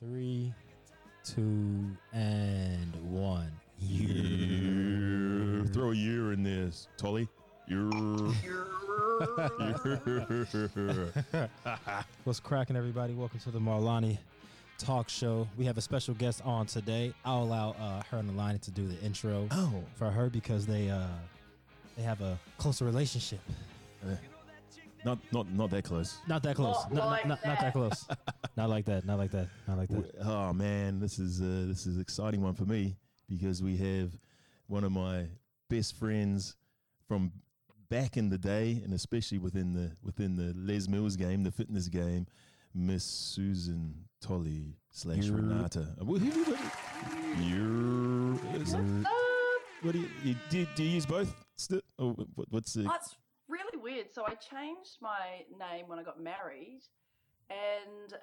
Three, two, and one. Yeah. Throw a year in this, Tolly. Year. What's cracking, everybody? Welcome to the Marlani Talk Show. We have a special guest on today. I'll allow uh, her and Alani to do the intro Oh. for her because they uh, they have a closer relationship. Not not not that close. Not that close. Not not, like not, not that that. close. not like that. Not like that. Not like that. Oh man, this is uh, this is an exciting one for me because we have one of my best friends from back in the day, and especially within the within the Les Mills game, the fitness game, Miss Susan Tolj slash Yer. Renata. Uh, wh- who do you- Yer. What do you, you do? Do you use both? Still? Oh, what, what's the? That's really weird. So I changed my name when I got married, and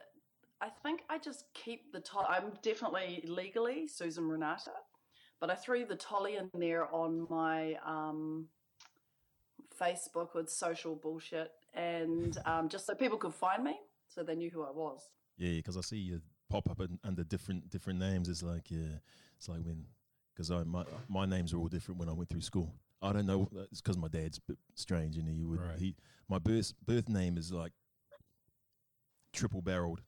I think I just keep the Tolj. I'm definitely legally Susan Renata, but I threw the Tolly in there on my um, Facebook with social bullshit, and um, just so people could find me, so they knew who I was. Yeah, because I see you pop up under different different names. It's like yeah, it's like when because I my my names are all different when I went through school. I don't know. Uh, it's because my dad's a bit strange, and he would Right. he my birth birth name is like triple barreled.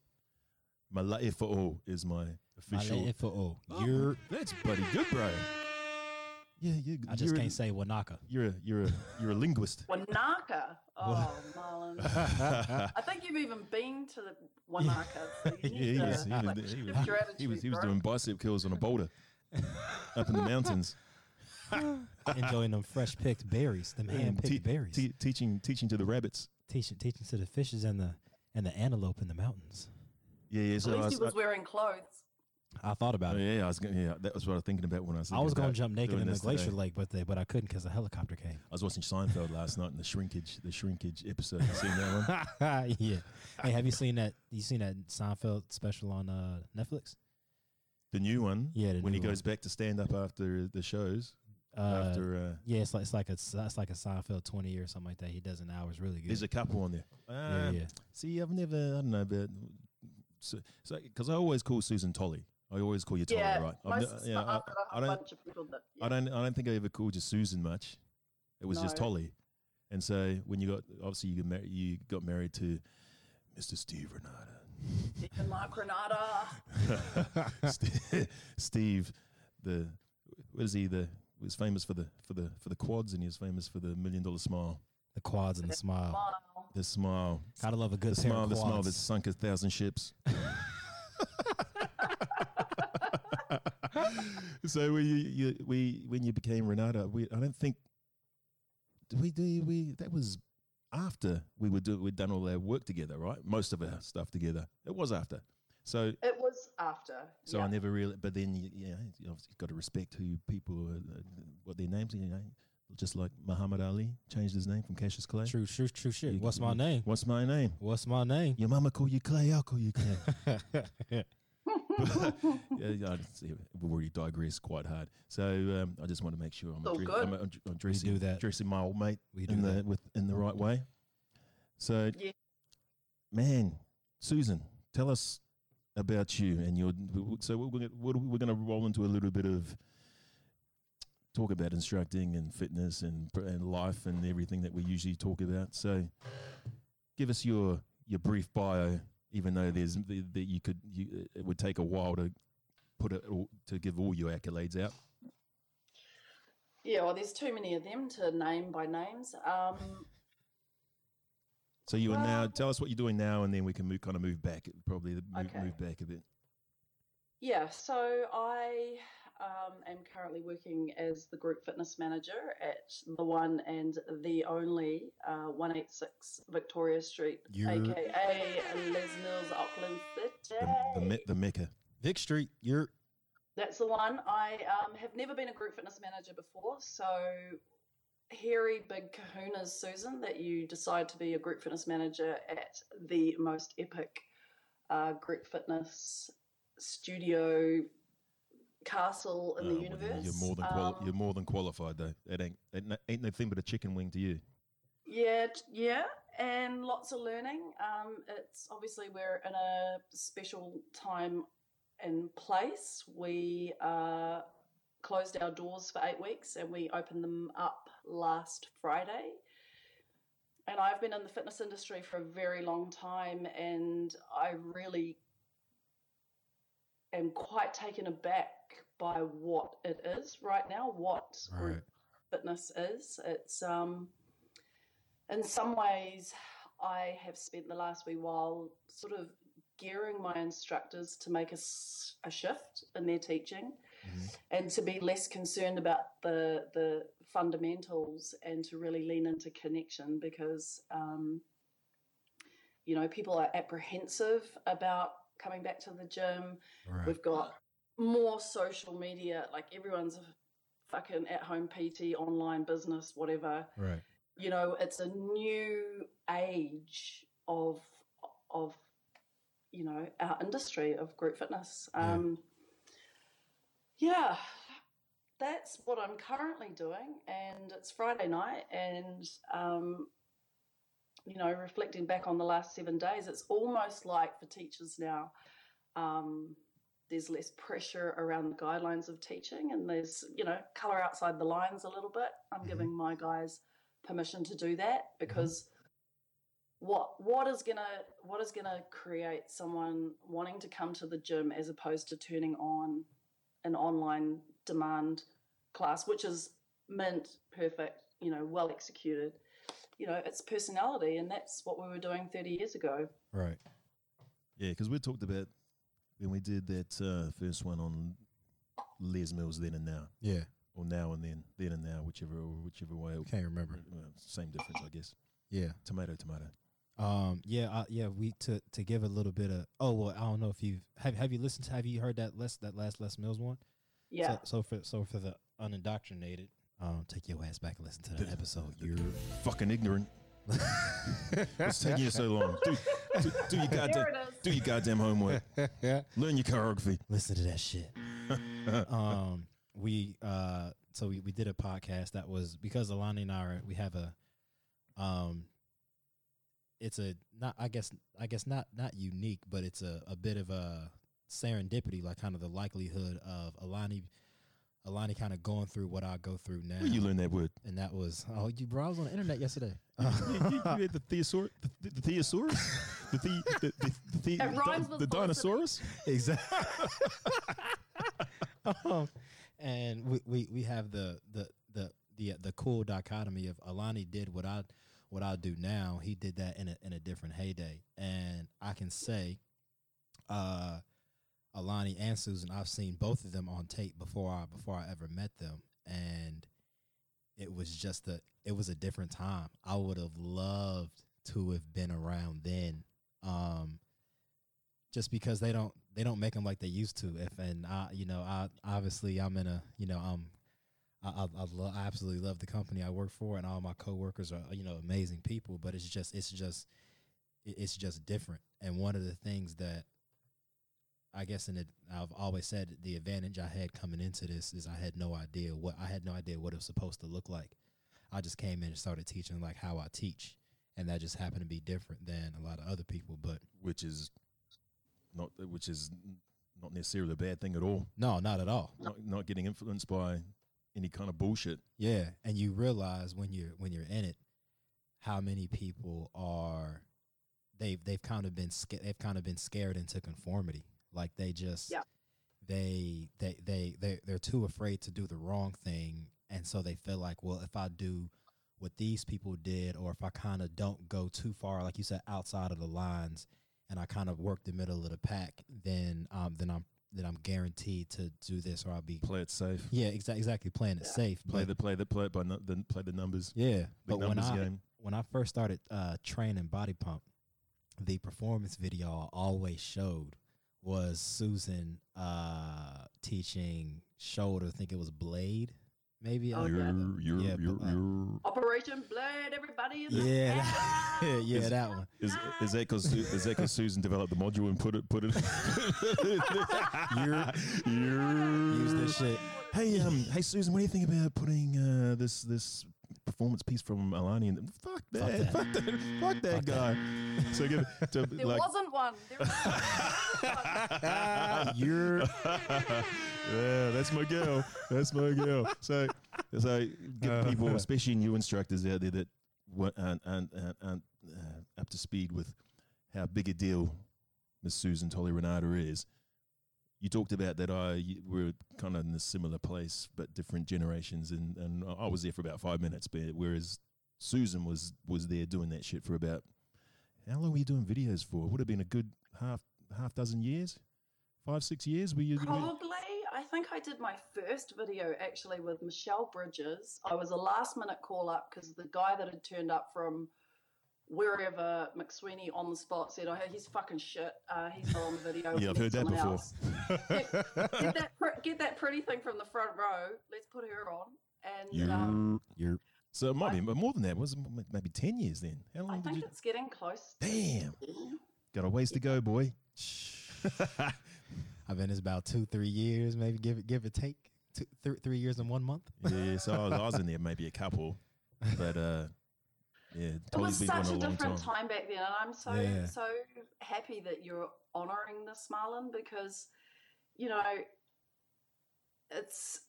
Mala'ifa'o is my official. Mala'ifa'o. Oh, You're. that's buddy good, bro. Yeah, you. Good I just can't a, say Wanaka. You're a you're a you're a linguist. Wanaka. Oh, Marlon. I think you've even been to the Wanaka. So Yeah, need he to, was, he was, like, he was, he was, he was doing bicep curls on a boulder up in the mountains. Enjoying them fresh picked berries, them hand picked Te- berries. te- teaching teaching to the rabbits. teaching teaching to the fishes and the and the antelope in the mountains. Yeah, yeah. At So I least he was, was wearing clothes. I thought about I, it. yeah, I was gonna, yeah, that was what I was thinking about when I was. I was going to jump naked in the glacier today. lake, but they, but I couldn't because the helicopter came. I was watching Seinfeld last night in the shrinkage, the shrinkage episode. You seen that one? yeah. Hey, have you seen that? You seen that Seinfeld special on uh, Netflix? The new one. Yeah, the when he new goes back to stand up after the shows. Uh, after uh, Yeah, it's like it's like a it's like a Seinfeld twenty or something like that. He does an hour. It's really good. there's a couple on there. Yeah, Um, yeah. See, I've never, I don't know, but so because I always call Susan Tolly. I always call you Tolly, Yeah, right? I've most, ne- yeah, I've I, got a I don't, bunch of people that. I don't, I don't think I ever called you Susan much. It was just No. Tolly. And so when you got, obviously you got married, you got married to Mr. Steve Renata. Stephen Mark Renata. Steve, Steve, the what is he? The was famous for the for the for the quads, and he was famous for the million dollar smile. the quads and the smile. Wow. The smile, Gotta love a good the pair smile, of the smile quads. that sunk a thousand ships. so we, you, we, when you became Renata, we, I don't think, we do we? That was after we would do, we'd done all our work together, right? Most of our stuff together. It was after. So It was after. So yeah. I never really, but then you, you know, you obviously got to respect who people, are, uh, what their names, you know, just like Muhammad Ali changed his name from Cassius Clay. True, true, true shit. You- What's my name? What's my name? What's my name? Your mama call you Clay, I'll call you Clay. yeah, yeah, I see, we've already digressed quite hard. So um, I just want to make sure I'm, All address- I'm, I'm, I'm dressing, do that. dressing my old mate We do in the with in the right way. So, Yeah. man, Susan, tell us about you and your. So we're we're going to roll into a little bit of talk about instructing and fitness and and life and everything that we usually talk about. So, give us your your brief bio, even though there's that you could you, it would take a while to put it all, to give all your accolades out. Yeah, well, there's too many of them to name by names. Um, So you are now tell us what you're doing now, and then we can move kind of move back, probably move, Okay. move back a bit. yeah, so I um, am currently working as the group fitness manager at the one and the only uh, 186 Victoria Street, You're- aka Les Mills, Auckland City. The, the, the mecca. Vic Street. You're That's the one. I um, have never been a group fitness manager before, so hairy big kahunas, Susan, that you decide to be a group fitness manager at the most epic uh, group fitness studio castle in Oh, the universe. You're more than quali- Um, you're more than qualified though. It ain't it ain't nothing but a chicken wing to you. Yeah, yeah, and lots of learning. Um, it's obviously we're in a special time and place. We uh, closed our doors for eight weeks and we opened them up last Friday. And I've been in the fitness industry for a very long time, and I really am quite taken aback by what it is right now, what Right. fitness is. It's um, in some ways, I have spent the last wee while sort of gearing my instructors to make a shift in their teaching Mhm. and to be less concerned about the the fundamentals and to really lean into connection because um, you know people are apprehensive about coming back to the gym Right. We've got more social media, like everyone's a fucking at home PT, online business, whatever. Right. You know, it's a new age of of you know our industry of group fitness. Um, yeah, that's what I'm currently doing, and it's Friday night, and um, you know, reflecting back on the last seven days, it's almost like for teachers now. Um, there's less pressure around the guidelines of teaching and there's you know color outside the lines a little bit i'm Mhm. giving my guys permission to do that because what what is gonna what is gonna create someone wanting to come to the gym as opposed to turning on an online demand class which is mint perfect you know well executed you know it's personality and that's what we were doing 30 years ago Right. Yeah, because we talked about when we did that uh, first one on Les Mills then and now, Yeah. or now and then, then and now, whichever whichever way. it- Can't remember. well, same difference, I guess. Yeah. Tomato, tomato. Um. Yeah. Uh, yeah. We to to give a little bit of. Oh well. I don't know if you've have have you listened to have you heard that less that last Les Mills one? yeah So, so for so for the unindoctrinated, um, take your ass back and listen to that The- episode. You're Fucking ignorant. What's taking you so long? Do, do, do your goddamn there it is do your goddamn homework. yeah. Learn your choreography. Listen to that shit. um, we uh, so we, we did a podcast that was because Alani and I are, we have a um, it's a not I guess I guess not not unique, but it's a a bit of a serendipity, like kind of the likelihood of Alani. Alani kind of going through what I go through now, Where you learn that word? and that was oh you bro I was on the internet yesterday. you, you, you had the theosaurus, the, the, the theosaurus, the the the, the, the, It rhymes the, the dinosaurus. exactly. um, and we, we we have the the the the the cool dichotomy of Alani did what I what I do now. He did that in a in a different heyday, and I can say, uh, Alani and Susan, I've seen both of them on tape before I before I ever met them, and it was just a it was a different time. I would have loved to have been around then. Um, just because they don't they don't make them like they used to. If and I, you know, I obviously I'm in a, you know, I'm I I, I, lo- I absolutely love the company I work for, and all my coworkers are you know amazing people. But it's just it's just it's just different. And one of the things that I guess it, I've always said the advantage I had coming into this is I had no idea what I had no idea what it was supposed to look like. I just came in and started teaching like how I teach, and that just happened to be different than a lot of other people. But which is not which is not necessarily a bad thing at all. no, not at all. Not, not getting influenced by any kind of bullshit. Yeah, and you realize when you're when you're in it, how many people are they've they've kind of been sca- they've kind of been scared into conformity. Like they just Yeah. they they they they they're too afraid to do the wrong thing, and so they feel like, well, if I do what these people did, or if I kind of don't go too far, like you said, outside of the lines, and I kind of work the middle of the pack, then um then I'm then I'm guaranteed to do this, or I'll be Play it safe. yeah, exactly exactly playing it Yeah. safe. Play but- the play the play it by nu- the play the numbers. yeah, Big but when I game. when I first started uh, training body pump, the performance video I always showed was Susan uh, teaching shoulder. I think it was blade, maybe. Oh, yeah. You're, you're, Yeah, you're, but, uh, you're, Operation Blade, everybody in the yeah, house. that, yeah, Is- that one. is is that because is that because Susan developed the module and put it put it? you're, you're, Use this shit. Hey, um, hey, Susan, what do you think about putting uh, this this performance piece from Alani, and fuck that, Fuck that. fuck that, fuck that Fuck guy. so give it to, There like, wasn't one. There wasn't one. You're yeah, that's my girl. That's my girl. So, so get people, especially new instructors out there that wa- aren't, aren't, aren't, aren't uh, up to speed with how big a deal Miss Susan Tolj Renata is. You talked about that I we're kind of in a similar place, but different generations, and, and I was there for about five minutes, but whereas Susan was was there doing that shit for about how long were you doing videos for? Would have been a good half half dozen years, five six years. Were you? Probably. I think I did my first video actually with Michelle Bridges. I was a last minute call up because the guy that had turned up from wherever McSweeney on the spot said, "Oh, he's fucking shit. Uh, he's not on the video. Yeah, I've heard that before. else." Get that, get that pretty thing from the front row. Let's put her on. And um, You're, you're, so it might be more than that. It was m- maybe ten years then. How I long did think you? it's getting close. Damn, got a ways to go, boy. I've been this about two, three years, maybe give it give it take. Two, th- three years and one month. yeah, so I was, I was in there maybe a couple, but uh, yeah, It was such a different time. time. back then, and I'm so Yeah. so happy that you're honouring this, Marlon, because you know it's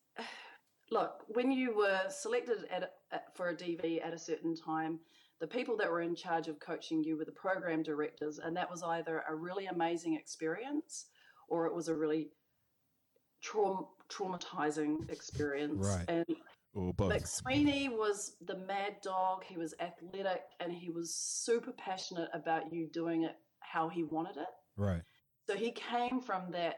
look when you were selected at, at for a DV at a certain time. The people that were in charge of coaching you were the program directors, and that was either a really amazing experience or it was a really traum- traumatizing experience. Right. And or both. McSweeney was the mad dog. He was athletic and he was super passionate about you doing it how he wanted it. Right. So he came from that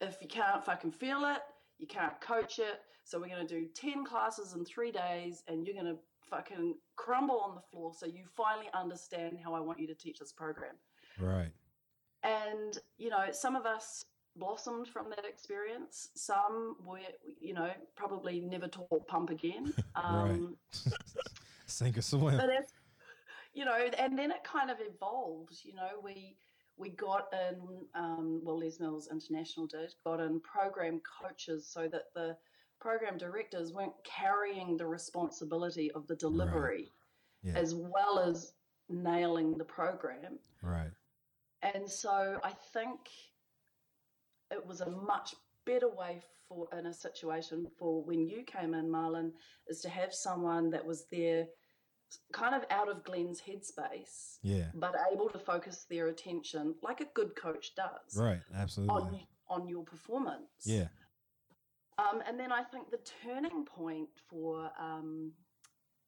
if you can't fucking feel it, you can't coach it. So we're going to do 10 classes in three days and you're going to fucking crumble on the floor so you finally understand how I want you to teach this program. Right. And, you know, some of us blossomed from that experience. Some were, you know, probably never taught pump again. Um, Sink or swim. but it's you know and then it kind of evolved you know we we got in um, well les mills international did got in program coaches so that the program directors weren't carrying the responsibility of the delivery Yeah. as well as nailing the program Right. and so I think it was a much better way for in a situation for when you came in, Marlon, is to have someone that was there kind of out of Glenn's headspace, Yeah. but able to focus their attention like a good coach does Right. Absolutely. on on your performance. Yeah. Um, and then I think the turning point for um,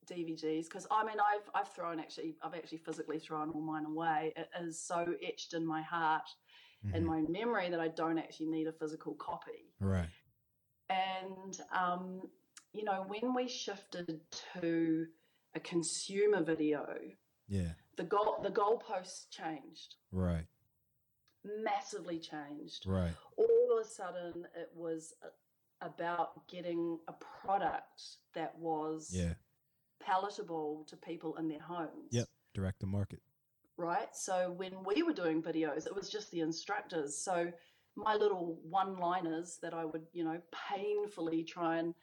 DVGs, because I mean, I've I've thrown actually, I've actually physically thrown all mine away. It is so etched in my heart and Mhm. my memory that I don't actually need a physical copy. Right. And um, you know, when we shifted to a consumer video, Yeah. the goal the goalposts changed, Right. massively changed. Right. all of a sudden it was a- about getting a product that was Yeah. palatable to people in their homes. Yep. Direct to market. Right? So when we were doing videos, it was just the instructors. So my little one liners that I would, you know, painfully try and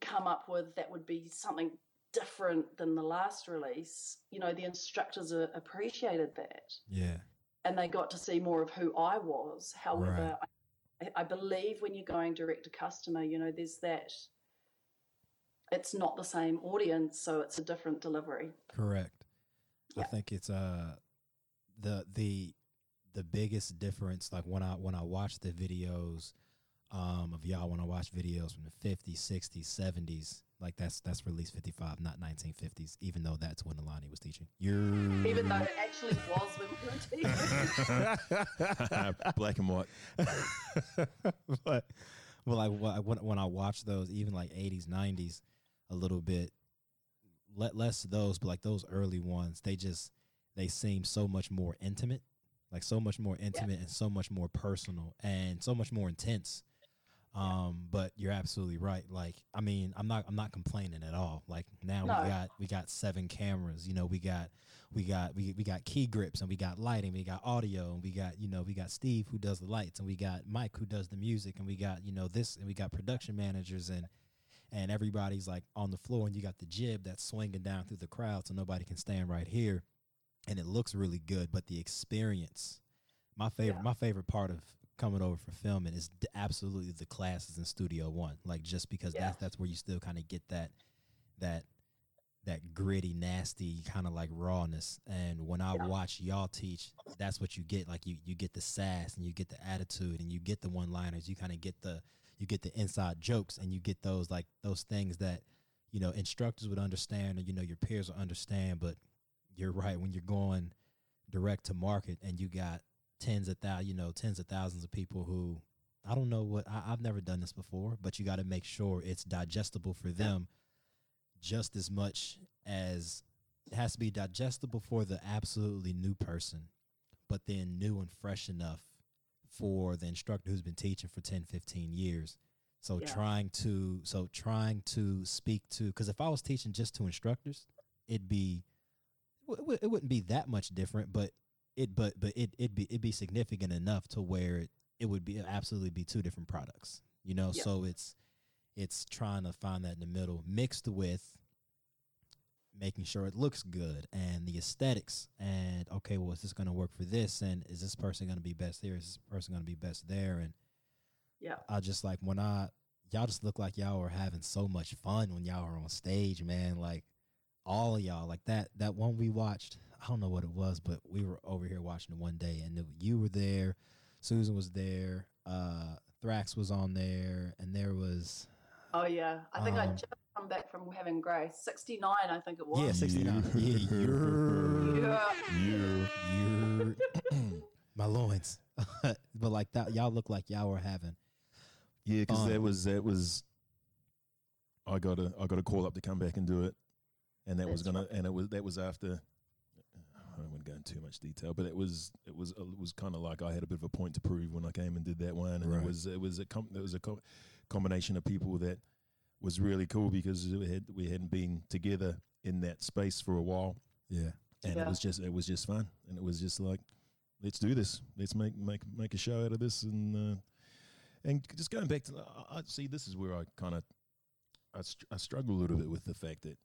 come up with that would be something different than the last release, you know, the instructors appreciated that Yeah. and they got to see more of who I was. However, I, I believe when you're going direct to customer, you know, there's that. It's not the same audience, so it's a different delivery. Correct. I think it's uh the the the biggest difference like when I when I watch the videos um of y'all when I watch videos from the 50s, 60s, 70s, like that's that's release 55, not 1950s, even though that's when Alani was teaching. You're Even though it actually was when we were teaching. Black and white. but well, like when when I watch those, even like eighties, nineties, a little bit, let less of those, but like those early ones, they just they seem so much more intimate, like so much more intimate and so much more personal and so much more intense. Um, but you're absolutely right. Like, I mean, I'm not I'm not complaining at all. Like now No. we got we got seven cameras. You know, we got we got we, we got key grips and we got lighting, we got audio, and we got you know we got Steve who does the lights, and we got Mike who does the music, and we got you know this, and we got production managers, and and everybody's like on the floor, and you got the jib that's swinging down through the crowd, so nobody can stand right here, and it looks really good. But the experience, my favorite, Yeah. my favorite part of coming over for filming is d- absolutely the classes in Studio One. Like just because Yeah. that's that's where you still kind of get that that that gritty, nasty kind of like rawness. And when I Yeah. watch y'all teach, that's what you get. Like you you get the sass and you get the attitude and you get the one liners. You kind of get the you get the inside jokes and you get those like those things that you know instructors would understand and you know your peers will understand. But you're right when you're going direct to market and you got tens of thou you know tens of thousands of people who I don't know what I, I've never done this before, but you got to make sure it's digestible for them just as much as it has to be digestible for the absolutely new person, but then new and fresh enough for the instructor who's been teaching for 10, 15 years. So Yeah. trying to so trying to speak to because if I was teaching just to instructors, it'd be w- it wouldn't be that much different, but it but but it it'd be it'd be significant enough to where it, it would be absolutely be two different products. You know, Yeah. so it's it's trying to find that in the middle mixed with making sure it looks good and the aesthetics and okay well is this going to work for this and is this person going to be best here is this person going to be best there and Yeah. i just like when i y'all just look like y'all were having so much fun when y'all were on stage man like all of y'all like that that one we watched i don't know what it was but we were over here watching it one day and you were there susan was there uh thrax was on there and there was Oh yeah. I think I Um, just come back from having grace. Sixty nine, I think it was. yeah 69 yeah Yeah. Yeah. My loins. but like that, y'all look like y'all were having. Yeah, because Fun. that was that was. I got a I got a call up to come back and do it, and that was That's gonna and it was that was after. I don't want to go into too much detail, but it was it was it was kind of like I had a bit of a point to prove when I came and did that one, and Right. it was it was a com- it was a co- combination of people that was really cool because we had we hadn't been together in that space for a while, Yeah. and Yeah. it was just it was just fun, and it was just like, let's do this, let's make make make a show out of this, and uh, and just going back to, I, I see this is where I kind of I, str- I struggle a little bit with the fact that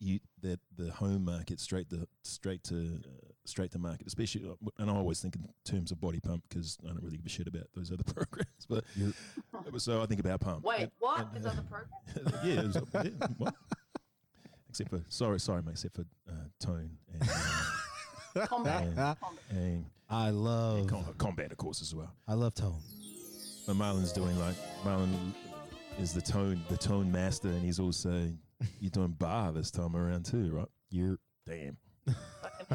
you that the home market straight to straight to uh, straight to market, especially, uh, and I always think in terms of body pump because I don't really give a shit about those other programs, but You're- so I think about pump. Wait, And- what? and- There's other programs? yeah, was- yeah, what? Except for sorry, sorry, mate. Except for uh, tone and, uh, Combat. Yeah. Combat. and, I and love com- combat, of course, as well. I love tone. But Marlon's doing like Marlon is the tone the tone master, and he's also you're doing bar this time around too, right? You're Damn,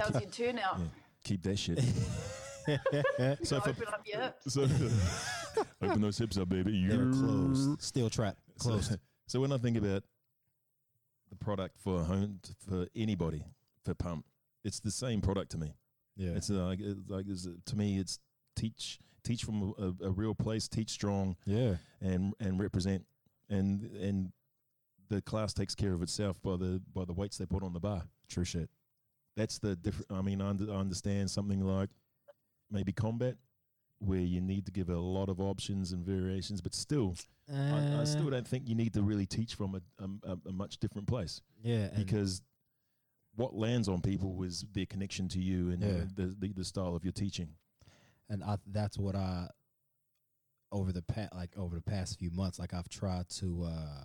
And how's your turnout? Yeah. keep that shit. so So for, open up your hips. so open those hips up, baby. they're Yeah. closed. Steel trap. So- Closed. So, when I think about the product for home for anybody for pump, it's the same product to me. yeah. It's like it's like it's, to me, it's teach teach from a, a real place, teach strong, yeah. and and represent, and and the class takes care of itself by the by the weights they put on the bar. True shit. That's the different. I mean, I, under, I understand something like maybe combat, where you need to give a lot of options and variations, but still, I, I still don't think you need to really teach from a, a, a much different place yeah. Because what lands on people is their connection to you and Yeah. uh, the, the the style of your teaching. and I, that's what I over the past like over the past few months like I've tried to uh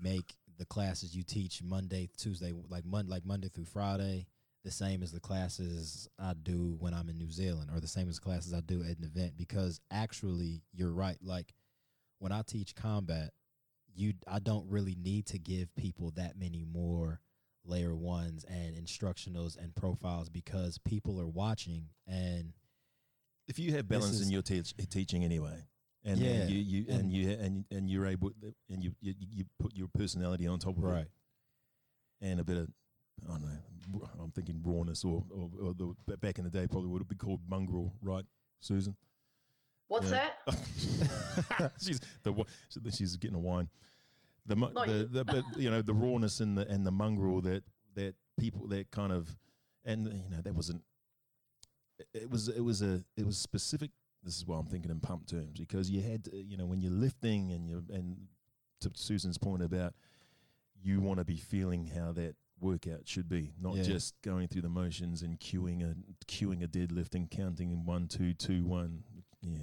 make the classes you teach Monday Tuesday like Monday like Monday through Friday the same as the classes I do when I'm in New Zealand or the same as the classes I do at an event because actually you're right like when I teach combat you I don't really need to give people that many more layer ones and instructionals and profiles because people are watching and If you have balance is- in your teach, teaching anyway, and Yeah, you, you and, and- you and and you're able and you, you you put your personality on top of it, right and a bit of I don't know. r- I'm thinking rawness, or, or, or the back in the day probably would have been called mongrel, right, Susan? What's Yeah. that? she's the wa- she's getting a wine. The Not the, you. the but you know the rawness and the and the mongrel that that people that kind of and you know that wasn't it- it was it was a it was specific. This is why I'm thinking in pump terms because you had to, you know when you're lifting and you and to Susan's point about you want to be feeling how that workout should be, not Yeah. just going through the motions and cueing a cueing a deadlift and counting in one, two, two, one. Yeah.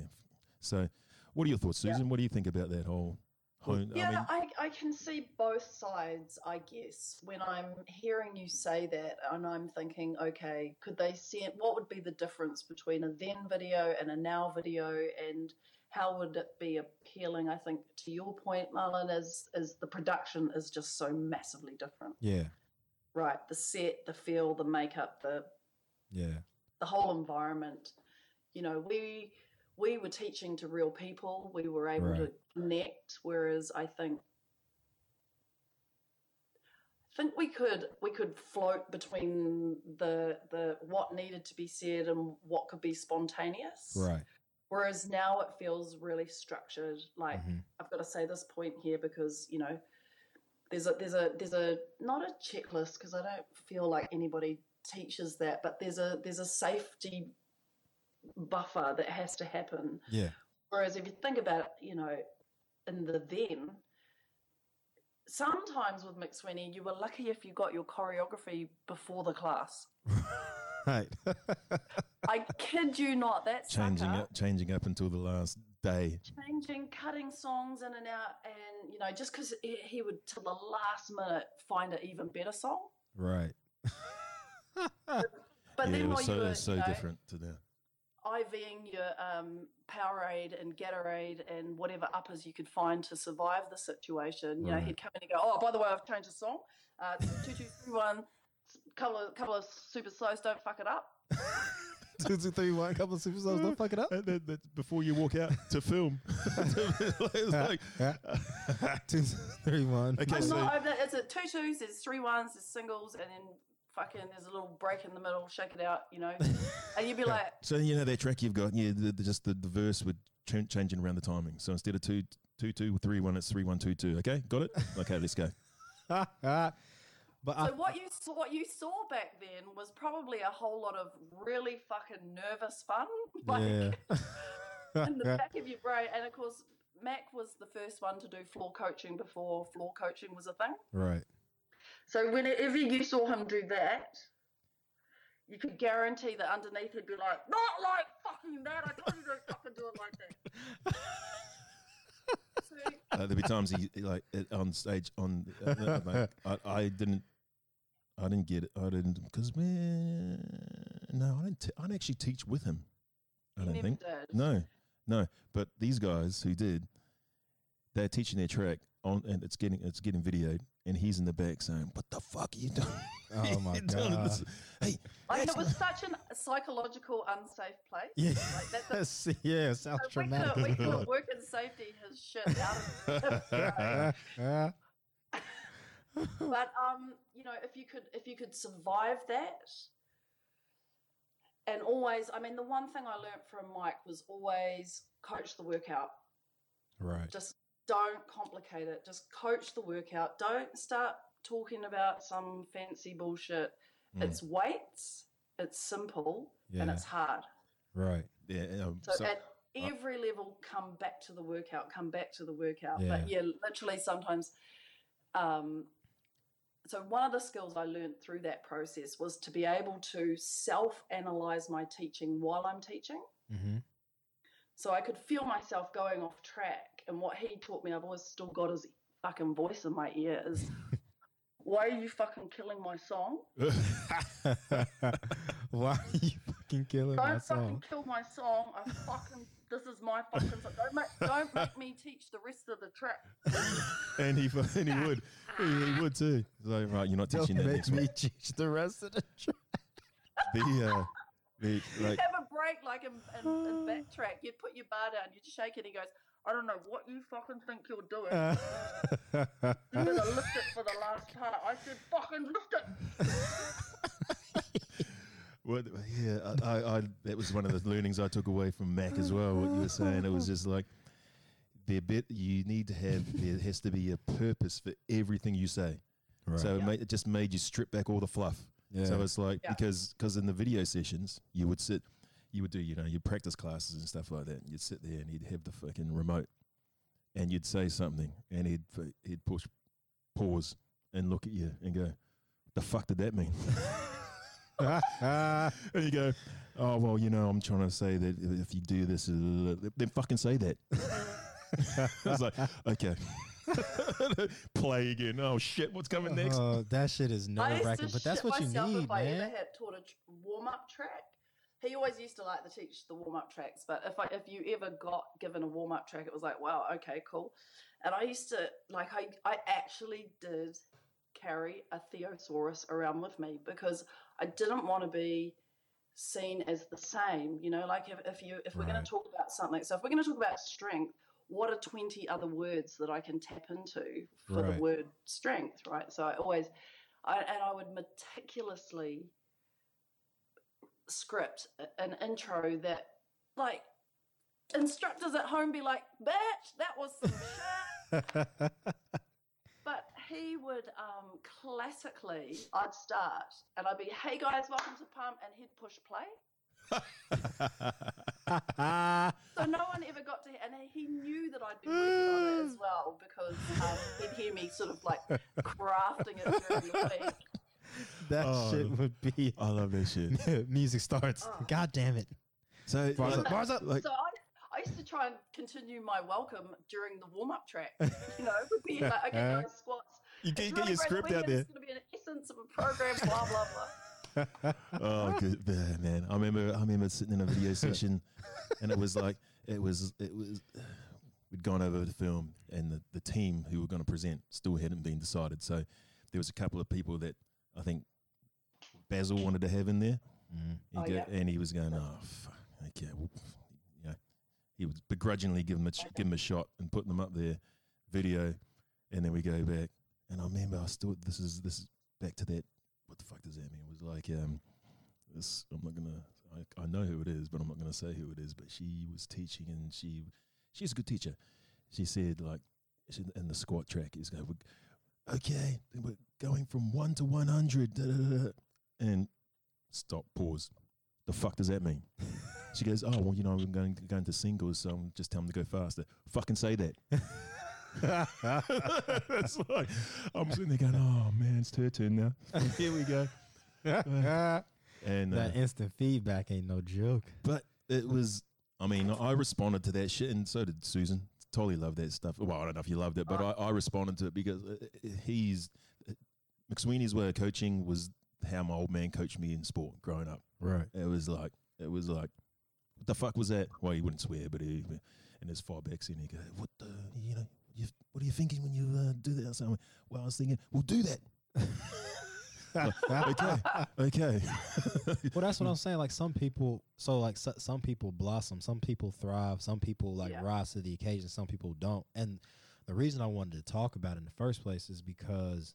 So, what are your thoughts, Yeah. Susan? What do you think about that whole? Hone, Yeah, I mean, I, I can see both sides, I guess, when I'm hearing you say that and I'm thinking, okay, could they see it? What would be the difference between a then video and a now video? And how would it be appealing? I think to your point, Marlon, is, is the production is just so massively different, Yeah. right? The set, the feel, the makeup, the, Yeah. the whole environment. You know, we we were teaching to real people. We were able to connect, whereas I think think we could we could float between the the what needed to be said and what could be spontaneous. Right. Whereas now it feels really structured. Like Mhm. I've got to say this point here because you know there's a there's a there's a not a checklist because I don't feel like anybody teaches that, but there's a there's a safety buffer that has to happen. Yeah. Whereas if you think about it, you know, in the then, sometimes with McSweeney, you were lucky if you got your choreography before the class. Right. I kid you not, that changing sucker, up, changing up until the last day. changing, cutting songs in and out, and you know, just because he, he would till the last minute find an even better song. right. But yeah, then it was you so, were it was so you know, different to that. IVing your um, Powerade and Gatorade and whatever uppers you could find to survive the situation. You know, he'd come in and go, "Oh, by the way, I've changed the song. Uh, it's two, two, three, one. Couple of couple of super slows. Don't fuck it up." Two, two, three, one. Couple of super stars. Don't fuck it up. Uh, that- that- before you walk out to film, it's like, Two, three, one. Okay, I'm so- not, I'm- it's a two twos. There's three ones. There's singles, and then fucking there's a little break in the middle. Shake it out, you know. and you'd be like, so you know that track you've got, yeah, the, the, just the, the verse would ch- changing around the timing. So instead of two, two, two, three, one, it's three, one, two, two. Okay, got it. Okay, let's go. but I, So what you saw, what you saw back then was probably a whole lot of really fucking nervous fun, like yeah. in the back of your brain. And of course, Mac was the first one to do floor coaching before floor coaching was a thing. right. So whenever you saw him do that, you could guarantee that underneath he'd be like, "Not like fucking that! I told you don't fucking do it like that." so, Uh, there'd be times he he, like on stage on uh, uh, like, I, I didn't I didn't get it I didn't because man no I didn't t- I didn't actually teach with him I he don't think did. no no but these guys who did they're teaching their track on and it's getting it's getting videoed and he's in the back saying what the fuck are you doing Oh my god. this- hey Like, it was such a psychological unsafe place. Yeah. Like, that's a- yeah. it Sounds So we traumatic. could, we could work in safety his shit out of. Yeah. but um, you know, if you could if you could survive that and always I mean the one thing I learned from Mike was always coach the workout. right. Just don't complicate it. Just coach the workout. Don't start talking about some fancy bullshit. Mm. It's weights, it's simple, and it's hard. Right. yeah um, So, so- at every level, come back to the workout, come back to the workout. Yeah. But yeah, literally sometimes. Um, so one of the skills I learned through that process was to be able to self-analyze my teaching while I'm teaching. Mm-hmm. So I could feel myself going off track. And what he taught me, I've always still got his fucking voice in my ear is, why are you fucking killing my song? Why are you fucking killing my song? Don't fucking kill my song. I fucking this is my fucking song. Don't make don't make me teach the rest of the track. and he and he would he, he would too so right you're not teaching Don't teaching that make next me one teach the rest of the track. the uh the like have a break like in, in, in backtrack. You'd put your bar down, you'd shake it. And he goes, I don't know what you fucking think you're doing. Uh. You're gonna lift it for the last part. I said, fucking lift it. What, yeah, I, I, I, that was one of the learnings I took away from Mac as well. What you were saying, it was just like the bit you need to have. There has to be a purpose for everything you say. right. So it, made, it just made you strip back all the fluff. yeah. So it's like Yeah. because because in the video sessions you would sit, you would do you know your practice classes and stuff like that. And you'd sit there and you'd have the fucking remote, and you'd say something, and he'd f- he'd push pause and look at you and go, "The fuck did that mean?" and you go, "Oh well, you know, I'm trying to say that if you do this, uh, then fucking say that." I was like, "Okay." Play again. Oh shit! What's coming next? Oh, that shit is I nerve used wracking, but that's what you need, if I ever man. had taught a tr- warm up track. He always used to like to teach the warm up tracks, but if I, if you ever got given a warm up track, it was like, wow, okay, cool. And I used to like I I actually did carry a theosaurus around with me because I didn't want to be seen as the same. You know, like if, if you if we're going to talk about something, so if we're going to talk about strength, what are twenty other words that I can tap into for Right. the word strength, right? So I always, I, and I would meticulously script an intro that, like, instructors at home be like, "Bitch, that was some shit." But he would um, classically, I'd start and I'd be, "Hey guys, welcome to Pump," and he'd push play. So no one ever got to, and he knew that I'd be working on it as well because um, he'd hear me sort of like crafting it during the week. that Oh. shit would be. I love that shit. Music starts. Oh. God damn it. So Bars up, bars up. like so I, I used to try and continue my welcome during the warm up track. You know, it would be like, okay, guys, squats. you get, It's you get your script out there. weekend's going to be an essence of a program, blah, blah, blah. Oh, good yeah, man! I remember, I remember sitting in a video session, and it was like it was, it was. We'd gone over the film, and the, the team who were going to present still hadn't been decided. So there was a couple of people that I think Basil wanted to have in there, Mm. He Oh, go- yeah. and he was going, "Oh, fuck, okay." Well, you know, he would begrudgingly give him a ch- give him a shot and putting them up there, video, and then we go back. And I remember I still this is this is back to that. What the fuck does that mean? It was like um, this. I'm not gonna. I, I know who it is, but I'm not gonna say who it is. But she was teaching, and she she's a good teacher. She said like she, in the squat track is going, okay, we're going from one to one hundred, and stop, pause. The fuck does that mean? She goes, oh well, you know, I'm going going to singles, so I'm just tell them to go faster. Fucking say that. it's like I'm sitting there going, oh man, it's her turn now. Here we go. And uh, that instant feedback ain't no joke. but it was, I mean, I responded to that shit, and so did Susan. Totally loved that stuff. Well, I don't know if you loved it, but I, I responded to it because uh, uh, he's McSweeney's way of coaching was how my old man coached me in sport growing up. Right. It was like, it was like, what the fuck was that? Well, he wouldn't swear, but he, and his far backs in, he go, what the, you know, you, what are you thinking when you uh, do that? So, well, I was thinking, well, do that. okay, okay. Well, that's what I'm saying. Like some people, so like so, some people blossom, some people thrive, some people like Yeah. rise to the occasion, some people don't. And the reason I wanted to talk about it in the first place is because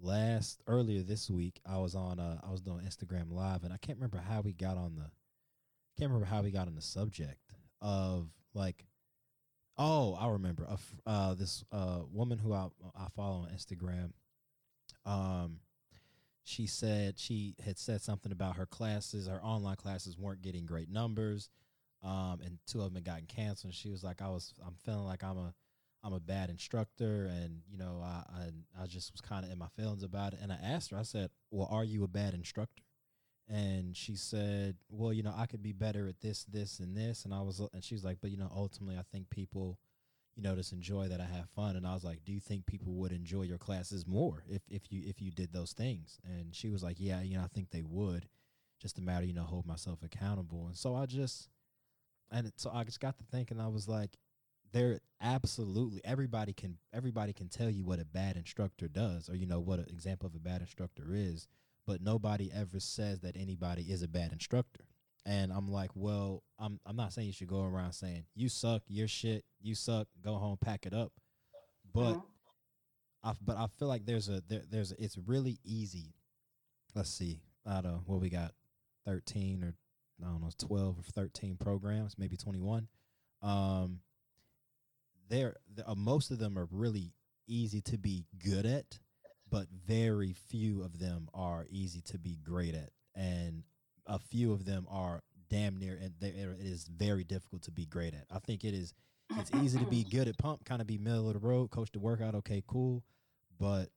last earlier this week I was on uh, I was doing Instagram live and I can't remember how we got on the can't remember how we got on the subject of like oh I remember a f- uh, this uh, woman who I I follow on Instagram um she said she had said something about her classes, her online classes weren't getting great numbers, um, and two of them had gotten canceled. And she was like, "I was, I'm feeling like I'm a, I'm a bad instructor, and you know, I, I, I just was kind of in my feelings about it." And I asked her, I said, "Well, are you a bad instructor?" And she said, "Well, you know, I could be better at this, this, and this." And I was, and she's like, "But you know, ultimately, I think people." You know, just enjoy that I have fun. And I was like, do you think people would enjoy your classes more if, if you if you did those things? And she was like, yeah, you know, I think they would. Just a matter, you know, hold myself accountable. And so I just, and so I just got to thinking. I was like, there absolutely everybody can everybody can tell you what a bad instructor does, or you know what an example of a bad instructor is, but nobody ever says that anybody is a bad instructor. And I'm like, well, I'm I'm not saying you should go around saying you suck, you're shit, you suck, go home, pack it up. But Mhm. I but I feel like there's a there, there's a, it's really easy. Let's see, I don't know what we got, thirteen or I don't know, twelve or thirteen programs, maybe twenty one. Um, there, the, uh, most of them are really easy to be good at, but very few of them are easy to be great at, and a few of them are damn near and they- it is very difficult to be great at. I think it is it's easy to be good at pump, kind of be middle of the road, coach the workout, okay, cool, but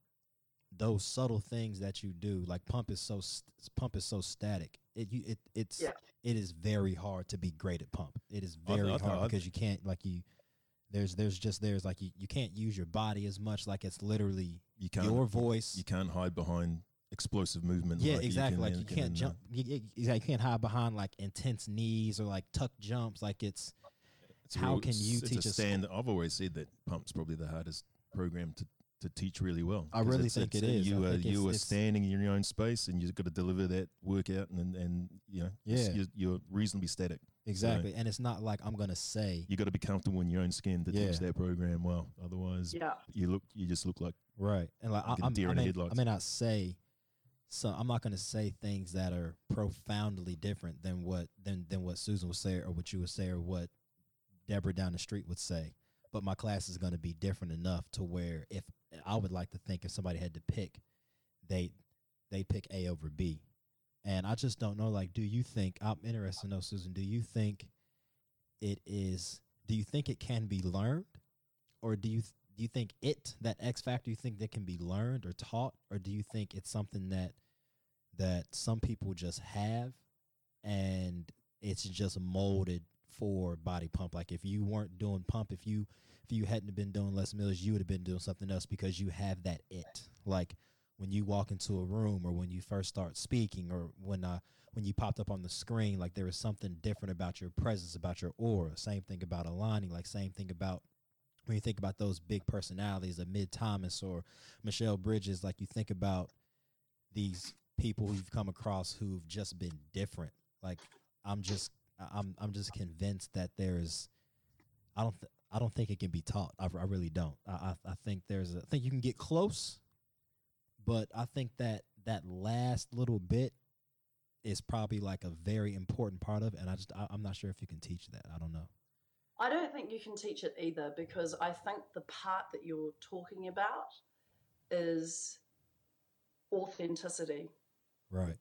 those subtle things that you do, like pump is so pump is so static. It you it it's Yeah. it is very hard to be great at pump. It is very I th- hard I th- because you can't like you. There's there's just there's like you, you can't use your body as much like it's literally You can't your voice. You can't hide behind explosive movement. yeah, like you exactly. can like you can can't jump. You, you, you can't hide behind like intense knees or like tuck jumps. Like it's It's How real- can you it's teach a a stand? I've always said that pump's probably the hardest program to, to teach really well. I really it's- think it's- it is. I You are you it's- are it's- standing in your own space, and you've got to deliver that workout, and and you know, yeah, you're, you're reasonably static. exactly, and it's not like I'm gonna say You got to be comfortable in your own skin to Yeah. teach that program well. Otherwise, Yeah. you look you just look like right, and like I, Like a I'm, deer I, in may, I headlights. may not say. So I'm not gonna say things that are profoundly different than what than than what Susan would say or what you would say or what Deborah down the street would say. But my class is gonna be different enough to where if I would like to think if somebody had to pick, they they pick A over B. And I just don't know. Like, do you think I'm interested to know, Susan? Do you think it is? Do you think it can be learned, or do you do you think it that X factor? You think that can be learned or taught, or do you think it's something that that some people just have, and it's just molded for body pump? Like if you weren't doing pump, if you if you hadn't been doing Les Mills, you would have been doing something else because you have that it. Like when you walk into a room or when you first start speaking or when uh when you popped up on the screen like there was something different about your presence about your aura same thing about aligning like same thing about when you think about those big personalities of Mid Thomas or Michelle Bridges like you think about these people you've come across who've just been different like I'm just I'm I'm just convinced that there's I don't th- I don't think it can be taught I, I really don't I, I I think there's a, I think you can get close but I think that that last little bit is probably like a very important part of it, and I just I, I'm not sure if you can teach that. I don't know. I don't think you can teach it either because I think the part that you're talking about is authenticity Right.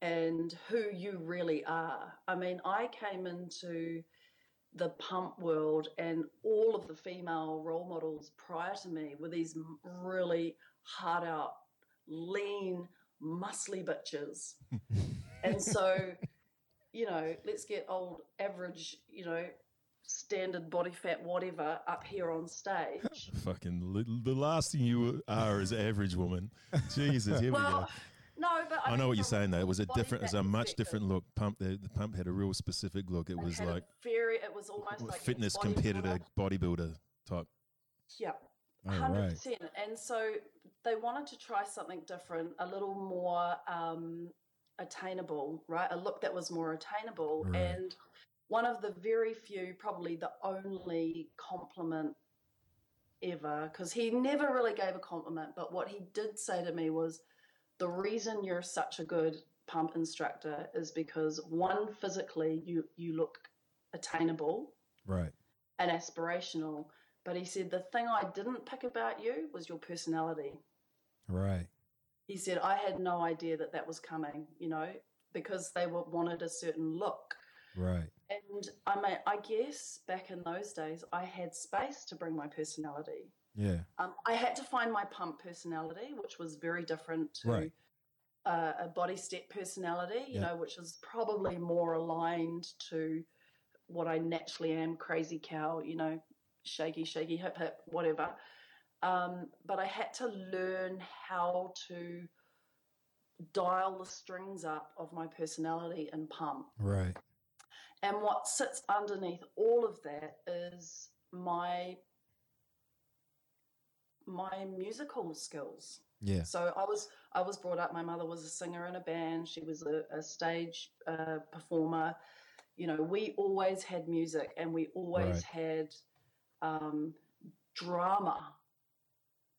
and who you really are. I mean, I came into the pump world, and all of the female role models prior to me were these really hard out, lean, muscly bitches. and so, you know, let's get old average, you know, standard body fat, whatever, up here on stage. fucking li- the last thing you are is average woman. Jesus, here we go. no, but I, I know what you're saying. Though it was a different, it's fat a much different look. Pump, the, the pump had a real specific look. It it was had like very, it was almost like fitness bodybuilder. competitor, bodybuilder type. Yeah. Oh, Hundred right. percent. And so they wanted to try something different, a little more um, attainable, right? A look that was more attainable. Right. And one of the very few, probably the only compliment ever, because he never really gave a compliment, but what he did say to me was, "The reason you're such a good pump instructor is because one, physically you you look attainable." Right. and aspirational. But he said, the thing I didn't pick about you was your personality. Right. He said, I had no idea that that was coming, you know, because they were, wanted a certain look. Right. And I mean, I guess back in those days, I had space to bring my personality. Yeah. Um, I had to find my pump personality, which was very different to Right. uh, a body step personality, you Yeah. know, which is probably more aligned to what I naturally am crazy cow, you know, shaky, shaky, hip, hip, whatever. Um, but I had to learn how to dial the strings up of my personality and pump. Right. And what sits underneath all of that is my my musical skills. Yeah. So I was I was brought up. My mother was a singer in a band. She was a, a stage uh, performer. You know, we always had music, and we always Right. had um, drama